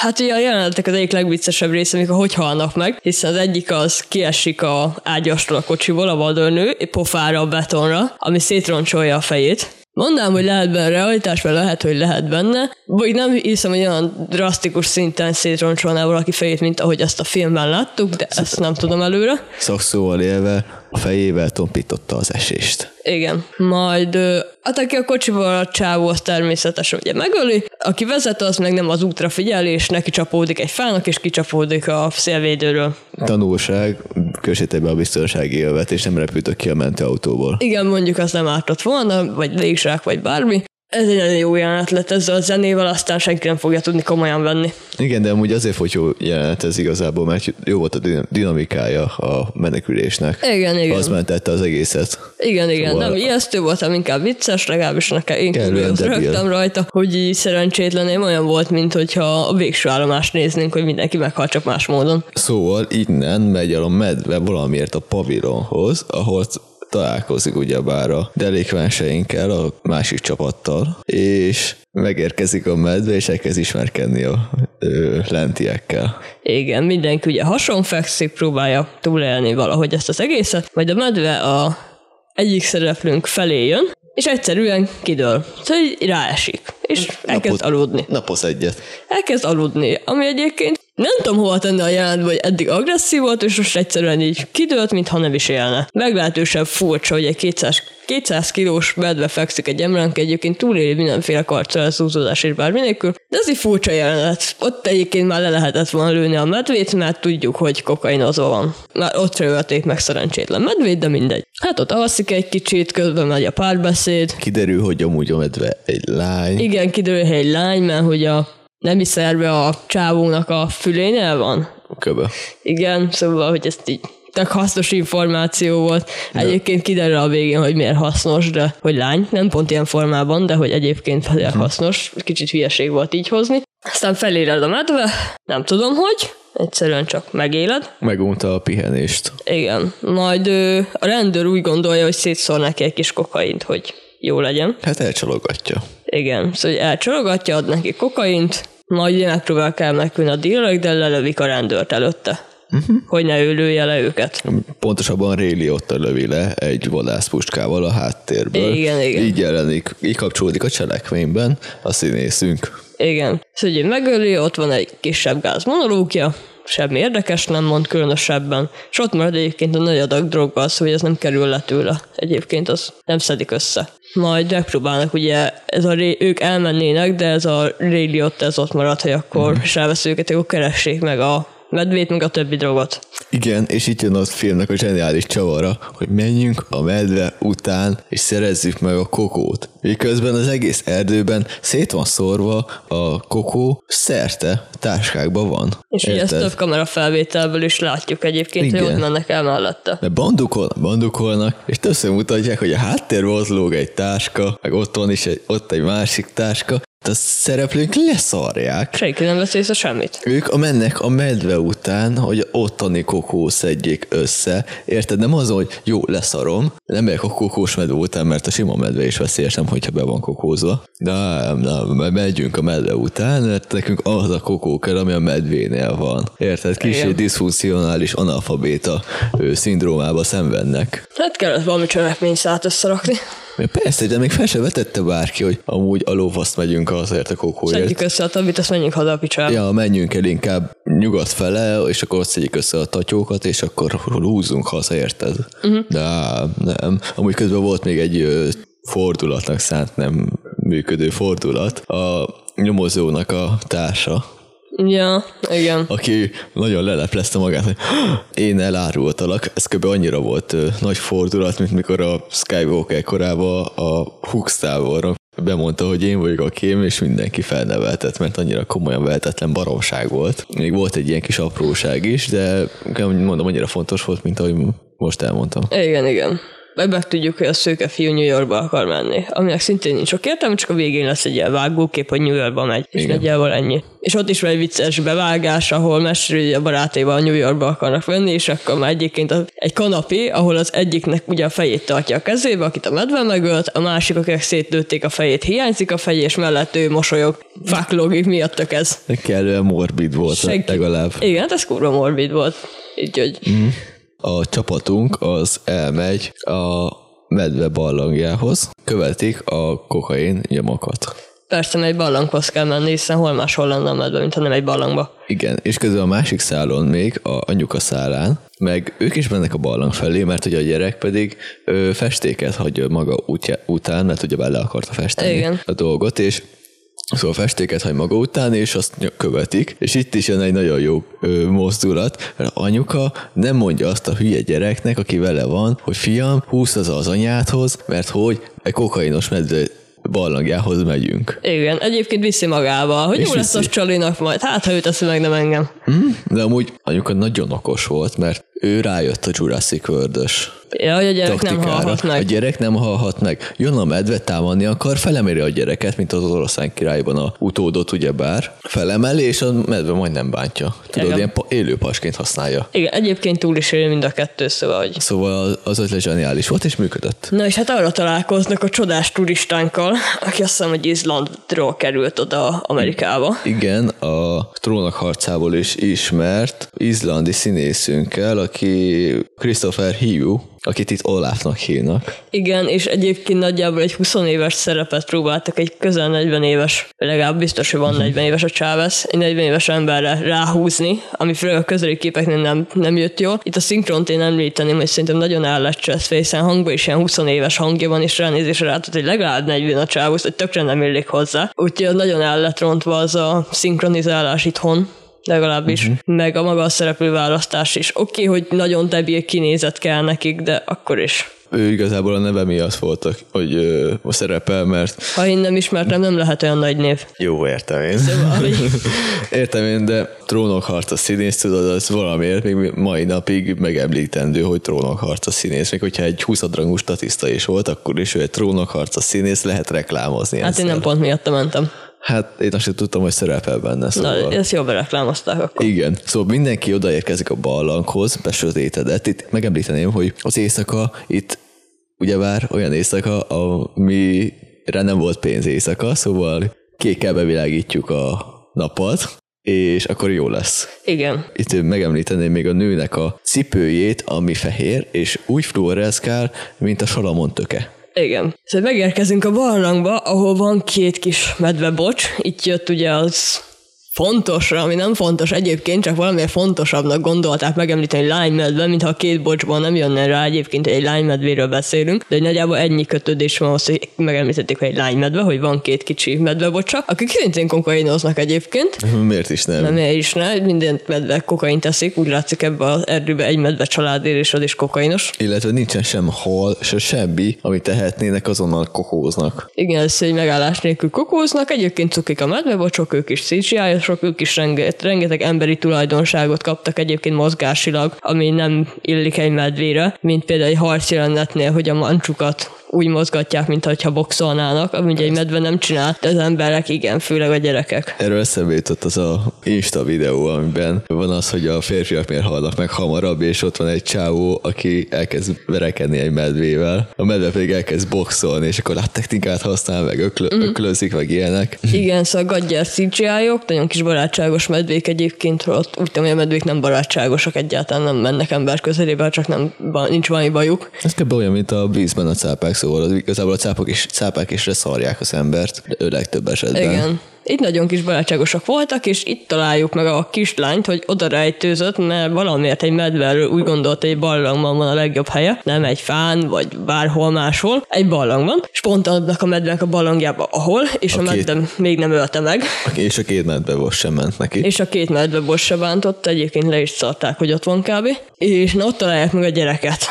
Hát ugye a jelenetek az egyik legviccesebb része, amikor hogy halnak meg, hiszen az egyik az kiesik a ágyastól a kocsiból, a vadőrnő, pofára a betonra, ami szétroncsolja a fejét. Mondám, hogy lehet benne realitás, mert lehet, hogy lehet benne. Vagy nem hiszem, hogy olyan drasztikus szinten szétroncsolná valaki fejét, mint ahogy ezt a filmben láttuk, de ezt nem tudom előre. Szakszóval élve a fejével tompította az esést. Igen. Majd hát aki a kocsival a csávó, az természetesen ugye megöli, aki vezet, az meg nem az útra figyel, és neki csapódik egy fának, és kicsapódik a szélvédőről. Tanulság, kössétek be a biztonsági élvet, és nem repültök ki a mentőautóból. Igen, mondjuk az nem ártott volna, vagy légzsák, vagy bármi. Ez egy nagyon jó jelenet lett ezzel a zenével, aztán senki nem fogja tudni komolyan venni. Igen, de amúgy azért hogy jó jelenet ez igazából, mert jó volt a dinamikája a menekülésnek. Igen, igen. Az mentette az egészet. Igen, igen. Szóval... Nem ijesztő volt, hanem inkább vicces, legalábbis nekem én rögtem rajta, hogy így szerencsétlen olyan volt, mint hogyha a végső állomást néznénk, hogy mindenki meghal csak más módon. Szóval innen megy el a medve valamiért a pavilonhoz, ahol találkozik ugyebár a delikvenseinkkel, a másik csapattal, és megérkezik a medve, és elkezd ismerkedni a ö, lentiekkel. Igen, mindenki ugye fekszik, próbálja túlélni valahogy ezt az egészet, majd a medve a egyik szereplőnk felé jön, és egyszerűen kidől. Szóval így ráesik, és elkezd aludni. Napoz egyet. Elkezd aludni, ami egyébként nem tudom hova tenni a jelentbe, hogy eddig agresszív volt, és most egyszerűen így kidőlt, mintha nem is élne. Meglehetősen furcsa, hogy egy 200, 200 kilós medve fekszik egy embernek, egyébként túléli mindenféle karcoleszúzódás és bármi nélkül, de ez egy furcsa jelenet. Ott egyébként már le lehetett volna lőni a medvét, mert tudjuk, hogy kokainozó van. Már ott ölték meg szerencsétlen medvét, de mindegy. Hát ott alszik egy kicsit, közben megy a párbeszéd. Kiderül, hogy amúgy a medve egy lány. Igen, kiderül, hogy egy lány, mert hogy a nemi szerve a csávónak a fülénél van. Köbe. Igen, szóval, hogy ezt így tök hasznos információ volt. Egyébként kiderül a végén, hogy miért hasznos, de hogy lány, nem pont ilyen formában, de hogy egyébként miért hasznos. Kicsit hülyeség volt így hozni. Aztán feléled a medve, nem tudom hogy, egyszerűen csak megéled. Megunta a pihenést. Igen, majd ö, a rendőr úgy gondolja, hogy szétszór neki egy kis kokaint, hogy jó legyen. Hát elcsalogatja. Igen, szóval hogy elcsalogatja, ad neki kokaint, majd megpróbálják elmenekülni a dílek, de lelövik a rendőrt előtte. Uh-huh. Hogy ne ő lője le őket. Pontosabban Réli ott lövi le egy vadászpuskával a háttérből. Igen, igen. Így jelenik, így kapcsolódik a cselekményben a színészünk. Igen. Szóval hogy megöli, ott van egy kisebb gáz monológia, semmi érdekes nem mond különösebben, és ott marad egyébként a nagy adag droggal, szóval ez nem kerül le tőle. Egyébként az nem szedik össze. Majd megpróbálnak, ugye ez a ők elmennének, de ez a Rayleigh ott ez ott marad, hogy akkor mm. és őket, akkor keressék meg a medvét, meg a többi drogot. Igen, és itt jön a filmnek a zseniális csavara, hogy menjünk a medve után, és szerezzük meg a kokót. Miközben az egész erdőben szét van szórva a kokó szerte táskákban van. És ugye ezt több kamera felvételből is látjuk egyébként, Igen. hogy ott mennek el mellette. De bandukolnak, bandukolnak, és többször mutatják, hogy a háttérben ott lóg egy táska, meg ott van is egy, ott egy másik táska, a szereplők leszarják. Senki nem vesz észre semmit. Ők a mennek a medve után, hogy ottani kokó szedjék össze. Érted? Nem az, hogy jó, leszarom, nem megyek a kokós medve után, mert a sima medve is veszélyes, nem, hogyha be van kokózva. De nem, nem, megyünk a medve után, mert nekünk az a kokó kell, ami a medvénél van. Érted? Kicsit diszfunkcionális analfabéta szindrómába szenvednek. Hát kellett valami cselekményszát összerakni. Persze, de még fel sem vetette bárki, hogy amúgy a lófaszt megyünk azért a kokóért. Szedjük össze a többit, azt menjünk haza a picsába. Ja, menjünk el inkább nyugat fele, és akkor ott szedjük össze a tatyókat, és akkor húzzunk haza, érted? Uh-huh. De nem. Amúgy közben volt még egy fordulatnak szánt nem működő fordulat. A nyomozónak a társa, Ja, igen. Aki nagyon leleplezte magát, hogy én elárultalak. Ez kb. annyira volt nagy fordulat, mint mikor a Skywalker korában a Hux táborra bemondta, hogy én vagyok a kém, és mindenki felneveltet, mert annyira komolyan vehetetlen baromság volt. Még volt egy ilyen kis apróság is, de mondom, annyira fontos volt, mint ahogy most elmondtam. Igen, igen meg tudjuk, hogy a szőke fiú New Yorkba akar menni, aminek szintén nincs sok értelme, csak a végén lesz egy ilyen vágókép, hogy New Yorkba megy, és Igen. nagyjából ennyi. És ott is van egy vicces bevágás, ahol mesélő, a barátéval New Yorkba akarnak venni, és akkor már egyébként egy kanapé, ahol az egyiknek ugye a fejét tartja a kezébe, akit a medve megölt, a másik, akik szétlőtték a fejét, hiányzik a fej, és mellett ő mosolyog. Fáklógik miattak ez. Kellően morbid volt Senki. legalább. Igen, hát ez kurva morbid volt. Így, hogy... Mm a csapatunk az elmegy a medve barlangjához, követik a kokain nyomokat. Persze, egy barlanghoz kell menni, hiszen hol máshol lenne a medve, mint ha nem egy barlangba. Igen, és közben a másik szálon még, a anyuka szálán, meg ők is mennek a barlang felé, mert ugye a gyerek pedig ö, festéket hagyja maga útja, után, mert ugye le akarta festeni Igen. a dolgot, és Szóval festéket hagy maga után, és azt követik, és itt is jön egy nagyon jó ö, mozdulat, mert anyuka nem mondja azt a hülye gyereknek, aki vele van, hogy fiam, húzd az az anyádhoz, mert hogy egy kokainos medve barlangjához megyünk. Igen, egyébként viszi magával, hogy és jó lesz az csalinak majd, hát ha ő teszi meg, nem engem. Hmm, de amúgy anyuka nagyon okos volt, mert ő rájött a Jurassic world Ja, hogy a gyerek taktikára. nem hallhat meg. A gyerek nem hallhat meg. Jön a medve, támadni akar, feleméri a gyereket, mint az oroszlán királyban a utódot, ugyebár. Felemeli, és a medve majdnem bántja. Tudod, Igen. ilyen élő pasként használja. Igen, egyébként túl is él mind a kettő, szóval hogy... Szóval az ötlet zseniális volt, és működött. Na és hát arra találkoznak a csodás turistánkkal, aki azt hiszem, hogy Izlandról került oda Amerikába. Igen, a trónok harcából is ismert izlandi színészünkkel, aki Christopher Hugh, akit itt Olafnak hívnak. Igen, és egyébként nagyjából egy 20 éves szerepet próbáltak egy közel 40 éves, legalább biztos, hogy van 40 éves a Chávez, egy 40 éves emberre ráhúzni, ami főleg a közeli képeknél nem, nem jött jól. Itt a szinkront én említeném, hogy szerintem nagyon el lett cseszve, hiszen hangban is ilyen 20 éves hangja van, és ránézésre rátott, hogy legalább 40 a Chávez, hogy tökre nem illik hozzá. Úgyhogy nagyon el rontva az a szinkronizálás itthon legalábbis, uh-huh. meg a maga a szereplőválasztás is. Oké, okay, hogy nagyon debil kinézet kell nekik, de akkor is. Ő igazából a neve miatt voltak, hogy ö, szerepel, mert... Ha én nem ismertem, nem lehet olyan nagy név. Jó, értem én. Szóval, értem én, de trónokharca színész, tudod, az valamiért még mai napig megemlítendő, hogy trónokharca színész. Még hogyha egy 20 rangú statiszta is volt, akkor is ő egy trónokharca színész, lehet reklámozni. Hát én nem pont miatta mentem. Hát én azt sem tudtam, hogy szerepel benne. Szóval... Na, ezt jobban reklámozták akkor. Igen. Szóval mindenki odaérkezik a barlanghoz, besötétedett. Itt megemlíteném, hogy az éjszaka itt ugyebár olyan éjszaka, amire nem volt pénz éjszaka, szóval kékkel bevilágítjuk a napot, és akkor jó lesz. Igen. Itt megemlíteném még a nőnek a cipőjét, ami fehér, és úgy fluoreszkál, mint a salamon töke. Igen. Szóval megérkezünk a barlangba, ahol van két kis medvebocs. Itt jött ugye az fontosra, ami nem fontos egyébként, csak valamiért fontosabbnak gondolták megemlíteni lánymedve, mintha a két bocsból nem jönne rá egyébként, hogy egy lánymedvéről beszélünk, de nagyjából ennyi kötődés van ahhoz, hogy megemlítették, hogy egy lánymedve, hogy van két kicsi medvebocsa, akik szintén kokainoznak egyébként. Miért is nem? Nem, miért is nem, minden medve kokain teszik, úgy látszik ebbe az erdőbe egy medve család él, és az is kokainos. Illetve nincsen sem hal, se semmi, amit tehetnének, azonnal kokóznak. Igen, ez egy megállás nélkül kokóznak, egyébként cukik a medvebocsok, ők is cgi sok ők is renget, rengeteg emberi tulajdonságot kaptak egyébként mozgásilag, ami nem illik egy medvére, mint például egy harcjelenetnél, hogy a mancsukat úgy mozgatják, mintha boxolnának, amit egy medve nem csinál, de az emberek igen, főleg a gyerekek. Erről eszembe jutott az a Insta videó, amiben van az, hogy a férfiak miért halnak meg hamarabb, és ott van egy csávó, aki elkezd verekedni egy medvével, a medve pedig elkezd boxolni, és akkor technikát használ, meg öklö- mm. öklözik, meg ilyenek. Igen, szóval gadgyár CGI-ok, nagyon kis barátságos medvék egyébként, ott úgy tudom, hogy a medvék nem barátságosak egyáltalán, nem mennek ember közelébe, csak nem, nincs valami bajuk. Ez kb. olyan, mint a vízben a cápák szóval az igazából a cápák is, cápák is leszarják az embert, ő legtöbb esetben. Igen. Itt nagyon kis barátságosak voltak, és itt találjuk meg a kislányt, hogy oda rejtőzött, mert valamiért egy medvelről úgy gondolta, hogy egy barlangban van a legjobb helye, nem egy fán, vagy bárhol máshol, egy barlangban, és pont annak a medvenek a barlangjába, ahol, és a, a két... medve még nem ölte meg. És a két medve sem ment neki. És a két medve sem bántott, egyébként le is szarták, hogy ott van kb. És na ott találják meg a gyereket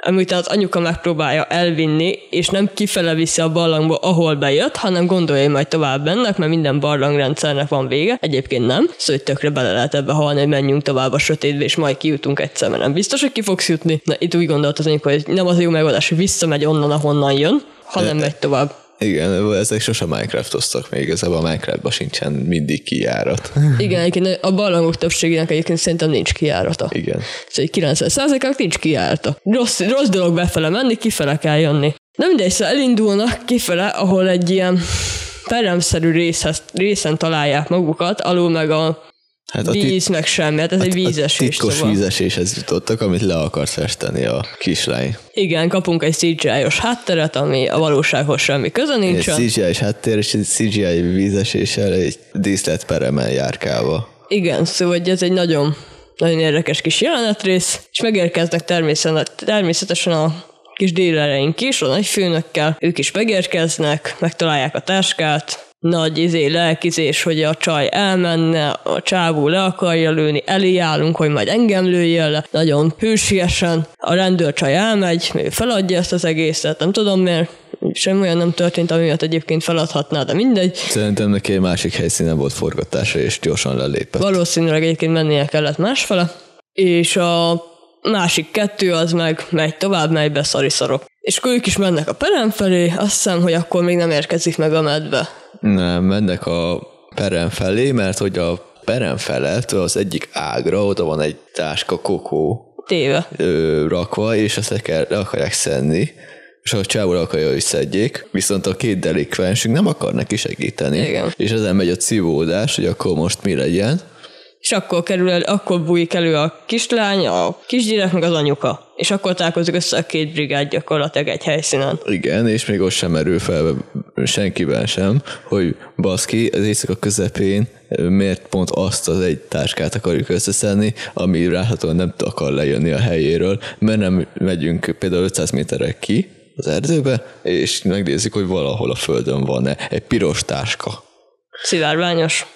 amit az anyuka megpróbálja elvinni, és nem kifele viszi a barlangba, ahol bejött, hanem gondolja, hogy majd tovább mennek, mert minden barlangrendszernek van vége. Egyébként nem, szóval hogy tökre bele lehet ebbe halni, hogy menjünk tovább a sötétbe, és majd kijutunk egyszer, mert nem biztos, hogy ki fogsz jutni. Na, itt úgy gondolt az anyuka, hogy nem az jó megoldás, hogy visszamegy onnan, ahonnan jön, hanem megy tovább. Igen, ezek sosem Minecraftoztak még, ez a Minecraftban sincsen mindig kijárat. Igen, egyébként a barlangok többségének egyébként szerintem nincs kijárata. Igen. Szóval 90%-nak nincs kijárata. Rossz, rossz dolog befele menni, kifele kell jönni. Na mindegy, szóval elindulnak kifele, ahol egy ilyen peremszerű részhez, részen találják magukat, alul meg a Hát a Víz, meg semmi, hát ez a, egy vízesés. A titkos szóval. vízeséshez jutottak, amit le akart festeni a kislány. Igen, kapunk egy CGI-os hátteret, ami a valósághoz semmi köze nincsen. Egy CGI-s háttér és egy CGI vízeséssel egy díszlet peremel járkálva. Igen, szóval ez egy nagyon, nagyon érdekes kis jelenetrész, és megérkeznek természetesen, természetesen a kis dílereink is, a nagyfőnökkel, ők is megérkeznek, megtalálják a táskát, nagy izé, lelkizés, hogy a csaj elmenne, a csávó le akarja lőni, elé állunk, hogy majd engem lőjön le, nagyon hősiesen, a rendőrcsaj elmegy, ő feladja ezt az egészet, nem tudom miért, semmi olyan nem történt, amiatt egyébként feladhatná, de mindegy. Szerintem neki egy másik helyszínen volt forgatása, és gyorsan lelépett. Valószínűleg egyébként mennie kellett másfele, és a másik kettő az meg megy tovább, megy be szariszarok. És akkor ők is mennek a perem felé, azt hiszem, hogy akkor még nem érkezik meg a medve. Nem, mennek a perem felé, mert hogy a perem felett az egyik ágra oda van egy táska kokó Téve. Ö, rakva, és azt le, kell, le akarják szedni, és a csávó akarja, hogy szedjék, viszont a két delikvensünk nem akar neki segíteni. Igen. És ezen megy a civódás, hogy akkor most mi legyen. És akkor kerül el, akkor bújik elő a kislány, a kisgyerek, meg az anyuka és akkor találkozik össze a két brigád gyakorlatilag egy helyszínen. Igen, és még ott sem merül fel senkiben sem, hogy baszki, az éjszaka közepén miért pont azt az egy táskát akarjuk összeszedni, ami ráhatóan nem akar lejönni a helyéről, mert nem megyünk például 500 méterre ki az erdőbe, és megnézzük, hogy valahol a földön van-e egy piros táska. Szivárványos.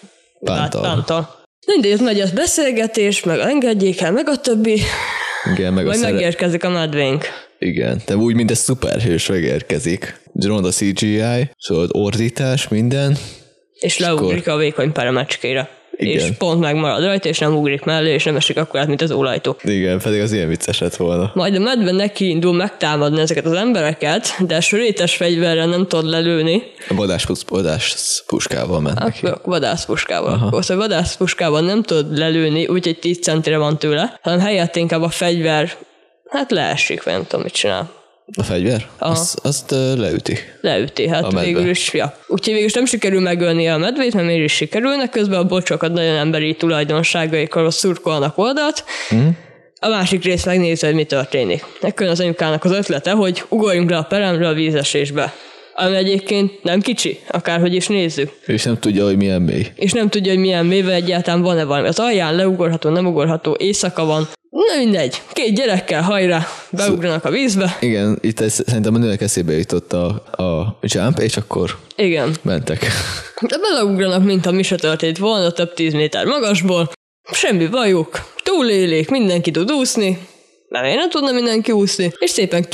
Pántal. Pántal. Mindegy, megy az beszélgetés, meg engedjék el, meg a többi. Igen, meg a Majd szere... megérkezik a medvénk. Igen, de úgy, mint egy szuperhős megérkezik. Ronda CGI, szóval ordítás, minden. És leugrik a vékony peremecskére. Igen. És pont megmarad rajta, és nem ugrik mellé, és nem esik akkor át, mint az ólajtó. Igen, pedig az ilyen vicces lett volna. Majd a medve neki indul megtámadni ezeket az embereket, de sörétes fegyverrel nem tud lelőni, A vadás, vadás puskával ment neki. akkor vadászpuskával. Akkor szóval vadászpuskával nem tud lelőni, úgyhogy 10 centire van tőle, hanem helyett inkább a fegyver, hát leesik, vagy nem tudom, mit csinál. A fegyver? Aha. Azt, azt leüti. Leüti, hát A végül is, ja. Úgyhogy végül is nem sikerül megölni a medvét, mert mégis sikerülnek, közben a bocsokat nagyon emberi tulajdonságaikkal szurkolnak oldalt. Mhm. A másik rész megnézi, hogy mi történik. Ekkor az anyukának az ötlete, hogy ugorjunk le a peremre a vízesésbe. Ami egyébként nem kicsi, akárhogy is nézzük. És nem tudja, hogy milyen mély. És nem tudja, hogy milyen méve egyáltalán van-e valami. Az alján leugorható, nem ugorható, éjszaka van. Na mindegy, két gyerekkel hajrá, beugranak a vízbe. Igen, itt ez, szerintem a nőnek eszébe jutott a, a jump, és akkor Igen. mentek. De beleugranak, mint ha mi se történt volna, több tíz méter magasból. Semmi bajuk, túlélik, mindenki tud úszni. Nem én nem tudna mindenki úszni, és szépen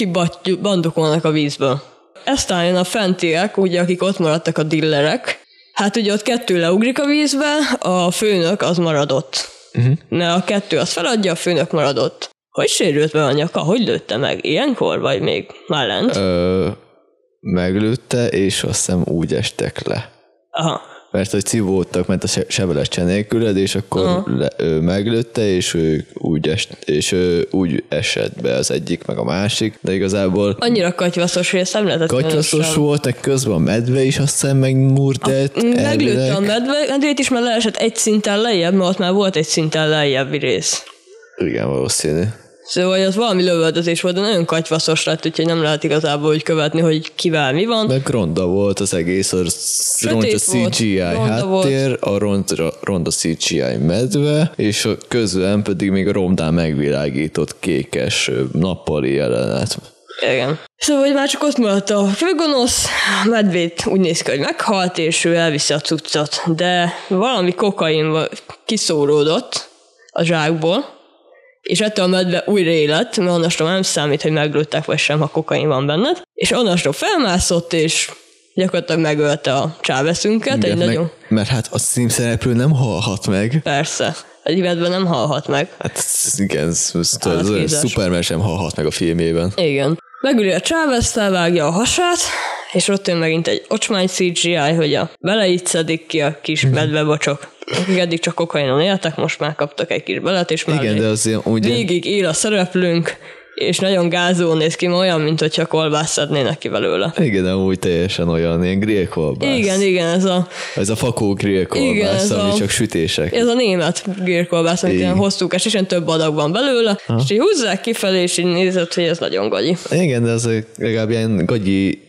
kibandukolnak a vízből. Eztán jön a fentiek, ugye, akik ott maradtak a dillerek. Hát ugye ott kettő leugrik a vízbe, a főnök az maradott. Uh-huh. Mert a kettő az feladja, a főnök maradott. Hogy sérült be a nyaka? Hogy lőtte meg? Ilyenkor, vagy még már lent? Ö, meglőtte, és azt hiszem úgy estek le. Aha. Mert hogy civódtak, ment a se- sebelecse nélküled, és akkor Aha. le, ő meglőtte, és ő úgy, est, és ő úgy esett be az egyik, meg a másik, de igazából Annyira katyvaszos, hogy ezt nem lehetett katyvaszos volt, meg közben a medve is azt hiszem megmurdett. Meglőtte a medve, medvét is, mert leesett egy szinten lejjebb, mert ott már volt egy szinten lejjebbi rész. Igen, valószínű. Szóval az valami lövöldözés volt, de nagyon katyvaszos lett, úgyhogy nem lehet igazából úgy követni, hogy kivel mi van. Meg ronda volt az egész, a ronda CGI volt. háttér, a ronda, ronda CGI medve, és a közben pedig még a rondán megvilágított kékes nappali jelenet. Igen. Szóval, hogy már csak ott maradt a főgonosz, a medvét úgy néz ki, hogy meghalt, és ő elviszi a cuccot, de valami kokain kiszóródott a zsákból, és ettől a medve újra élet, mert onnastól nem számít, hogy meglőttek vagy sem, ha kokain van benned, és onnastól felmászott, és gyakorlatilag megölte a csáveszünket, egy Igen, nagyon... meg, mert hát a színszereplő nem halhat meg. Persze. Egy medve nem halhat meg. Hát igen, ez, ez, ez, Átképzás. Superman sem halhat meg a filmében. Igen. Megüli a Chávez, felvágja a hasát, és ott jön megint egy ocsmány CGI, hogy a vele így szedik ki a kis Mhm. medvebocsok. Akik eddig csak kokainon éltek, most már kaptak egy kis belet, és már Igen, de az ilyen, ugye, végig él a szereplőnk, és nagyon gázó néz ki, olyan, mint hogyha kolbászt szednének ki belőle. igen, de úgy teljesen olyan, ilyen grillkolbász. Igen, igen, ez a, Ez a fakó Igen, grillkolbász, ez ami a- csak sütések. ez a német gírkolbász, amit ilyen hosszúkás, és ilyen több adag van belőle, és így húzzák kifelé, és így nézett, hogy ez nagyon gagyi. Igen, de az legalább ilyen gagyi,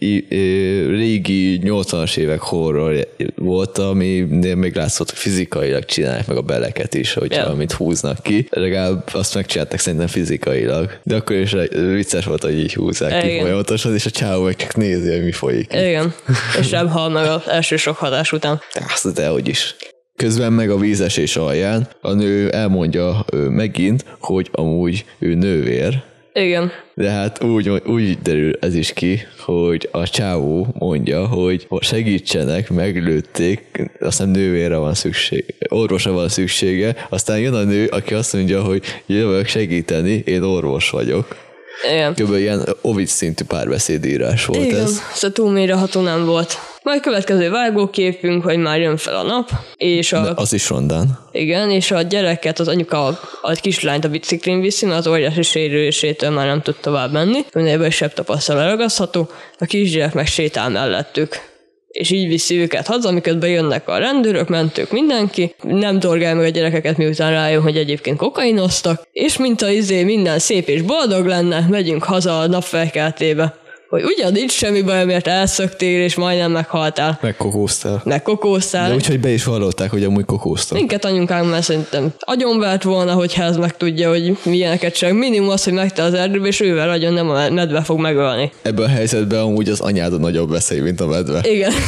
régi 80-as évek horror volt, ami még látszott, hogy fizikailag csinálják meg a beleket is, hogyha Ja. amit húznak ki. Legalább azt megcsinálták szerintem fizikailag. De akkor is vicces volt, hogy így húzzák ki Igen. folyamatosan, és a csáó meg csak nézi, hogy mi folyik. Igen, és nem hal meg az első sok hatás után. Azt dehogy is. Közben meg a vízesés alján a nő elmondja megint, hogy amúgy ő nővér, Igen. de hát úgy, úgy derül ez is ki, hogy a csávó mondja, hogy segítsenek, meglőtték, azt hiszem nővére van szükség, orvosra van szüksége, aztán jön a nő, aki azt mondja, hogy jövök segíteni, én orvos vagyok. Igen. Kb. ilyen Ovid szintű párbeszédírás volt Igen, ez. ez túl mélyreható nem volt. Majd következő vágóképünk, hogy már jön fel a nap, és a, De az is rondán. igen, és a gyereket, az anyuka a, a kislányt a biciklin viszi, mert az óriási sérülésétől már nem tud tovább menni. Önében is sebb tapasztal leragasztható, a kisgyerek meg sétál mellettük. És így viszi őket haza, amiket bejönnek a rendőrök, mentők, mindenki, nem dorgál meg a gyerekeket, miután rájön, hogy egyébként kokainoztak, és mint a izé minden szép és boldog lenne, megyünk haza a napfelkeltébe hogy ugyan nincs semmi baj, mert elszöktél, és majdnem meghaltál. Megkokóztál. Megkokóztál. De úgyhogy be is vallották, hogy amúgy kokóztak. Minket anyunkám már szerintem agyonvert volna, hogyha ez meg tudja, hogy milyeneket csak. Minimum az, hogy megte az erdőbe, és ővel agyon nem a medve fog megölni. Ebben a helyzetben amúgy az anyád a nagyobb veszély, mint a medve. Igen.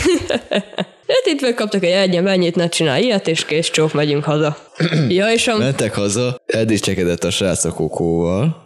Hát itt megkaptak egy egyen, mennyit ne csinálj ilyet, és kész csók, megyünk haza. ja, és a... Mentek haza, eldicsekedett a srác a kokóval,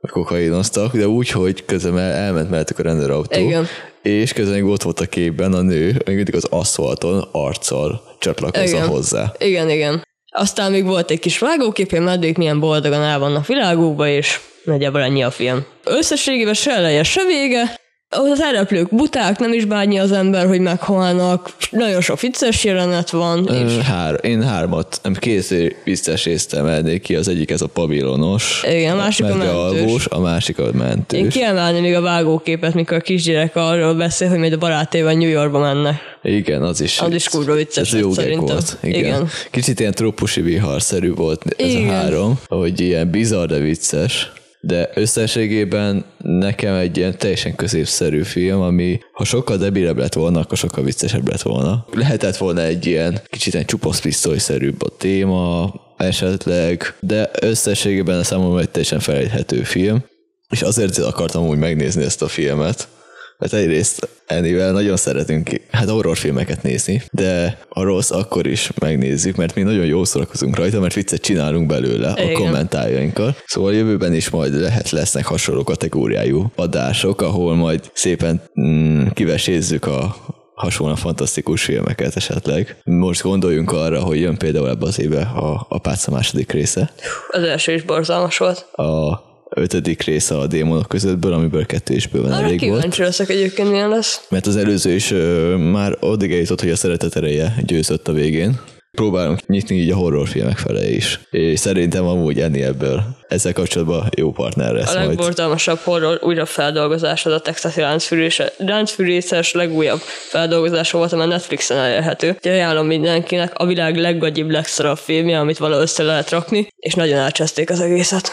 a kokainoztak, de úgy, hogy közben el, elment mellettük a rendőrautó. Igen. És közben még ott volt a képben a nő, még mindig az aszfalton arccal csatlakozza Igen. hozzá. Igen, igen. Aztán még volt egy kis vágókép, hogy medvék milyen boldogan el vannak világukba, és nagyjából ennyi a film. Összességében se eleje, se vége, a szereplők buták, nem is bánja az ember, hogy meghalnak, nagyon sok vicces jelenet van, és Hár, én hármat, nem kétszer vicces részt emelnék ki, az egyik ez a pavilonos, Igen, a másik a mentős. alvós, a másik a mentős. én kiemelném még a vágóképet, mikor a kisgyerek arról beszél, hogy majd a barátéval New Yorkba mennek. Igen, az is. Az is kurva vicces Ez jó szerintem. volt. Igen. Igen. Kicsit ilyen trópusi viharszerű volt ez Igen. a három, hogy ilyen bizarr, de vicces. De összességében nekem egy ilyen teljesen középszerű film, ami ha sokkal debilebb lett volna, akkor sokkal viccesebb lett volna. Lehetett volna egy ilyen kicsit ilyen csupasz pisztolyszerűbb a téma, esetleg, de összességében a számomra egy teljesen felejthető film. És azért akartam úgy megnézni ezt a filmet, mert egyrészt Ennivel nagyon szeretünk hát horrorfilmeket nézni, de a rossz akkor is megnézzük, mert mi nagyon jól szórakozunk rajta, mert viccet csinálunk belőle a Igen. kommentárjainkkal. Szóval jövőben is majd lehet lesznek hasonló kategóriájú adások, ahol majd szépen mm, kivesézzük a hasonlóan fantasztikus filmeket esetleg. Most gondoljunk arra, hogy jön például ebbe az évbe a Apáca második része, Az első is borzalmas volt. a ötödik része a démonok közöttből, amiből kettő is bőven Arra elég volt. kíváncsi leszek egyébként milyen lesz. Mert az előző is ö, már odig eljutott, hogy a szeretet ereje győzött a végén. Próbálunk nyitni így a horrorfilmek fele is. És szerintem amúgy enni ebből. Ezzel kapcsolatban jó partner lesz A majd. legborzalmasabb horror újrafeldolgozás az a texasi láncfűrése- láncfűrészes legújabb feldolgozása volt, amely Netflixen elérhető. Úgyhogy ajánlom mindenkinek a világ leggagyibb, legszarabb filmje, amit vala össze lehet rakni, és nagyon elcseszték az egészet.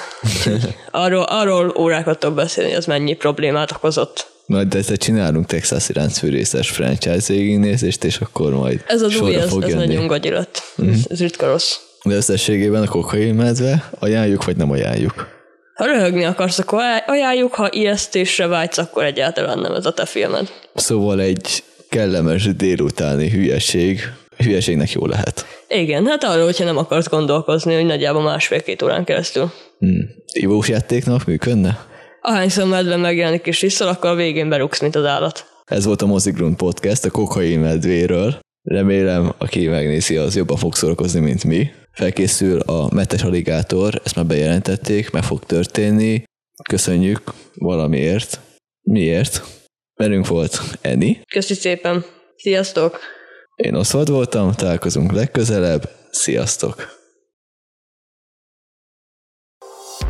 Arról, arról órákat tudok beszélni, az mennyi problémát okozott. Majd de egyszer csinálunk Texas ráncfűrészes franchise végignézést, és akkor majd Ez az új, ez, ez nagyon gagyi lett. Ez, ez ritka rossz. De összességében a kokain medve ajánljuk, vagy nem ajánljuk? Ha röhögni akarsz, akkor ajánljuk, ha ijesztésre vágysz, akkor egyáltalán nem ez a te filmed. Szóval egy kellemes délutáni hülyeség, hülyeségnek jó lehet. Igen, hát arról, hogyha nem akarsz gondolkozni, hogy nagyjából másfél-két órán keresztül. Hmm. Ivós játéknak működne? Ahányszor medve megjelenik és vissza, akkor a végén berúgsz, mint az állat. Ez volt a Mozigrund Podcast a kokain medvéről. Remélem, aki megnézi, az jobban fog szórakozni, mint mi. Felkészül a metes aligátor, ezt már bejelentették, meg fog történni. Köszönjük valamiért. Miért? Velünk volt Eni. Köszi szépen. Sziasztok! Én Oszvad voltam, találkozunk legközelebb. Sziasztok!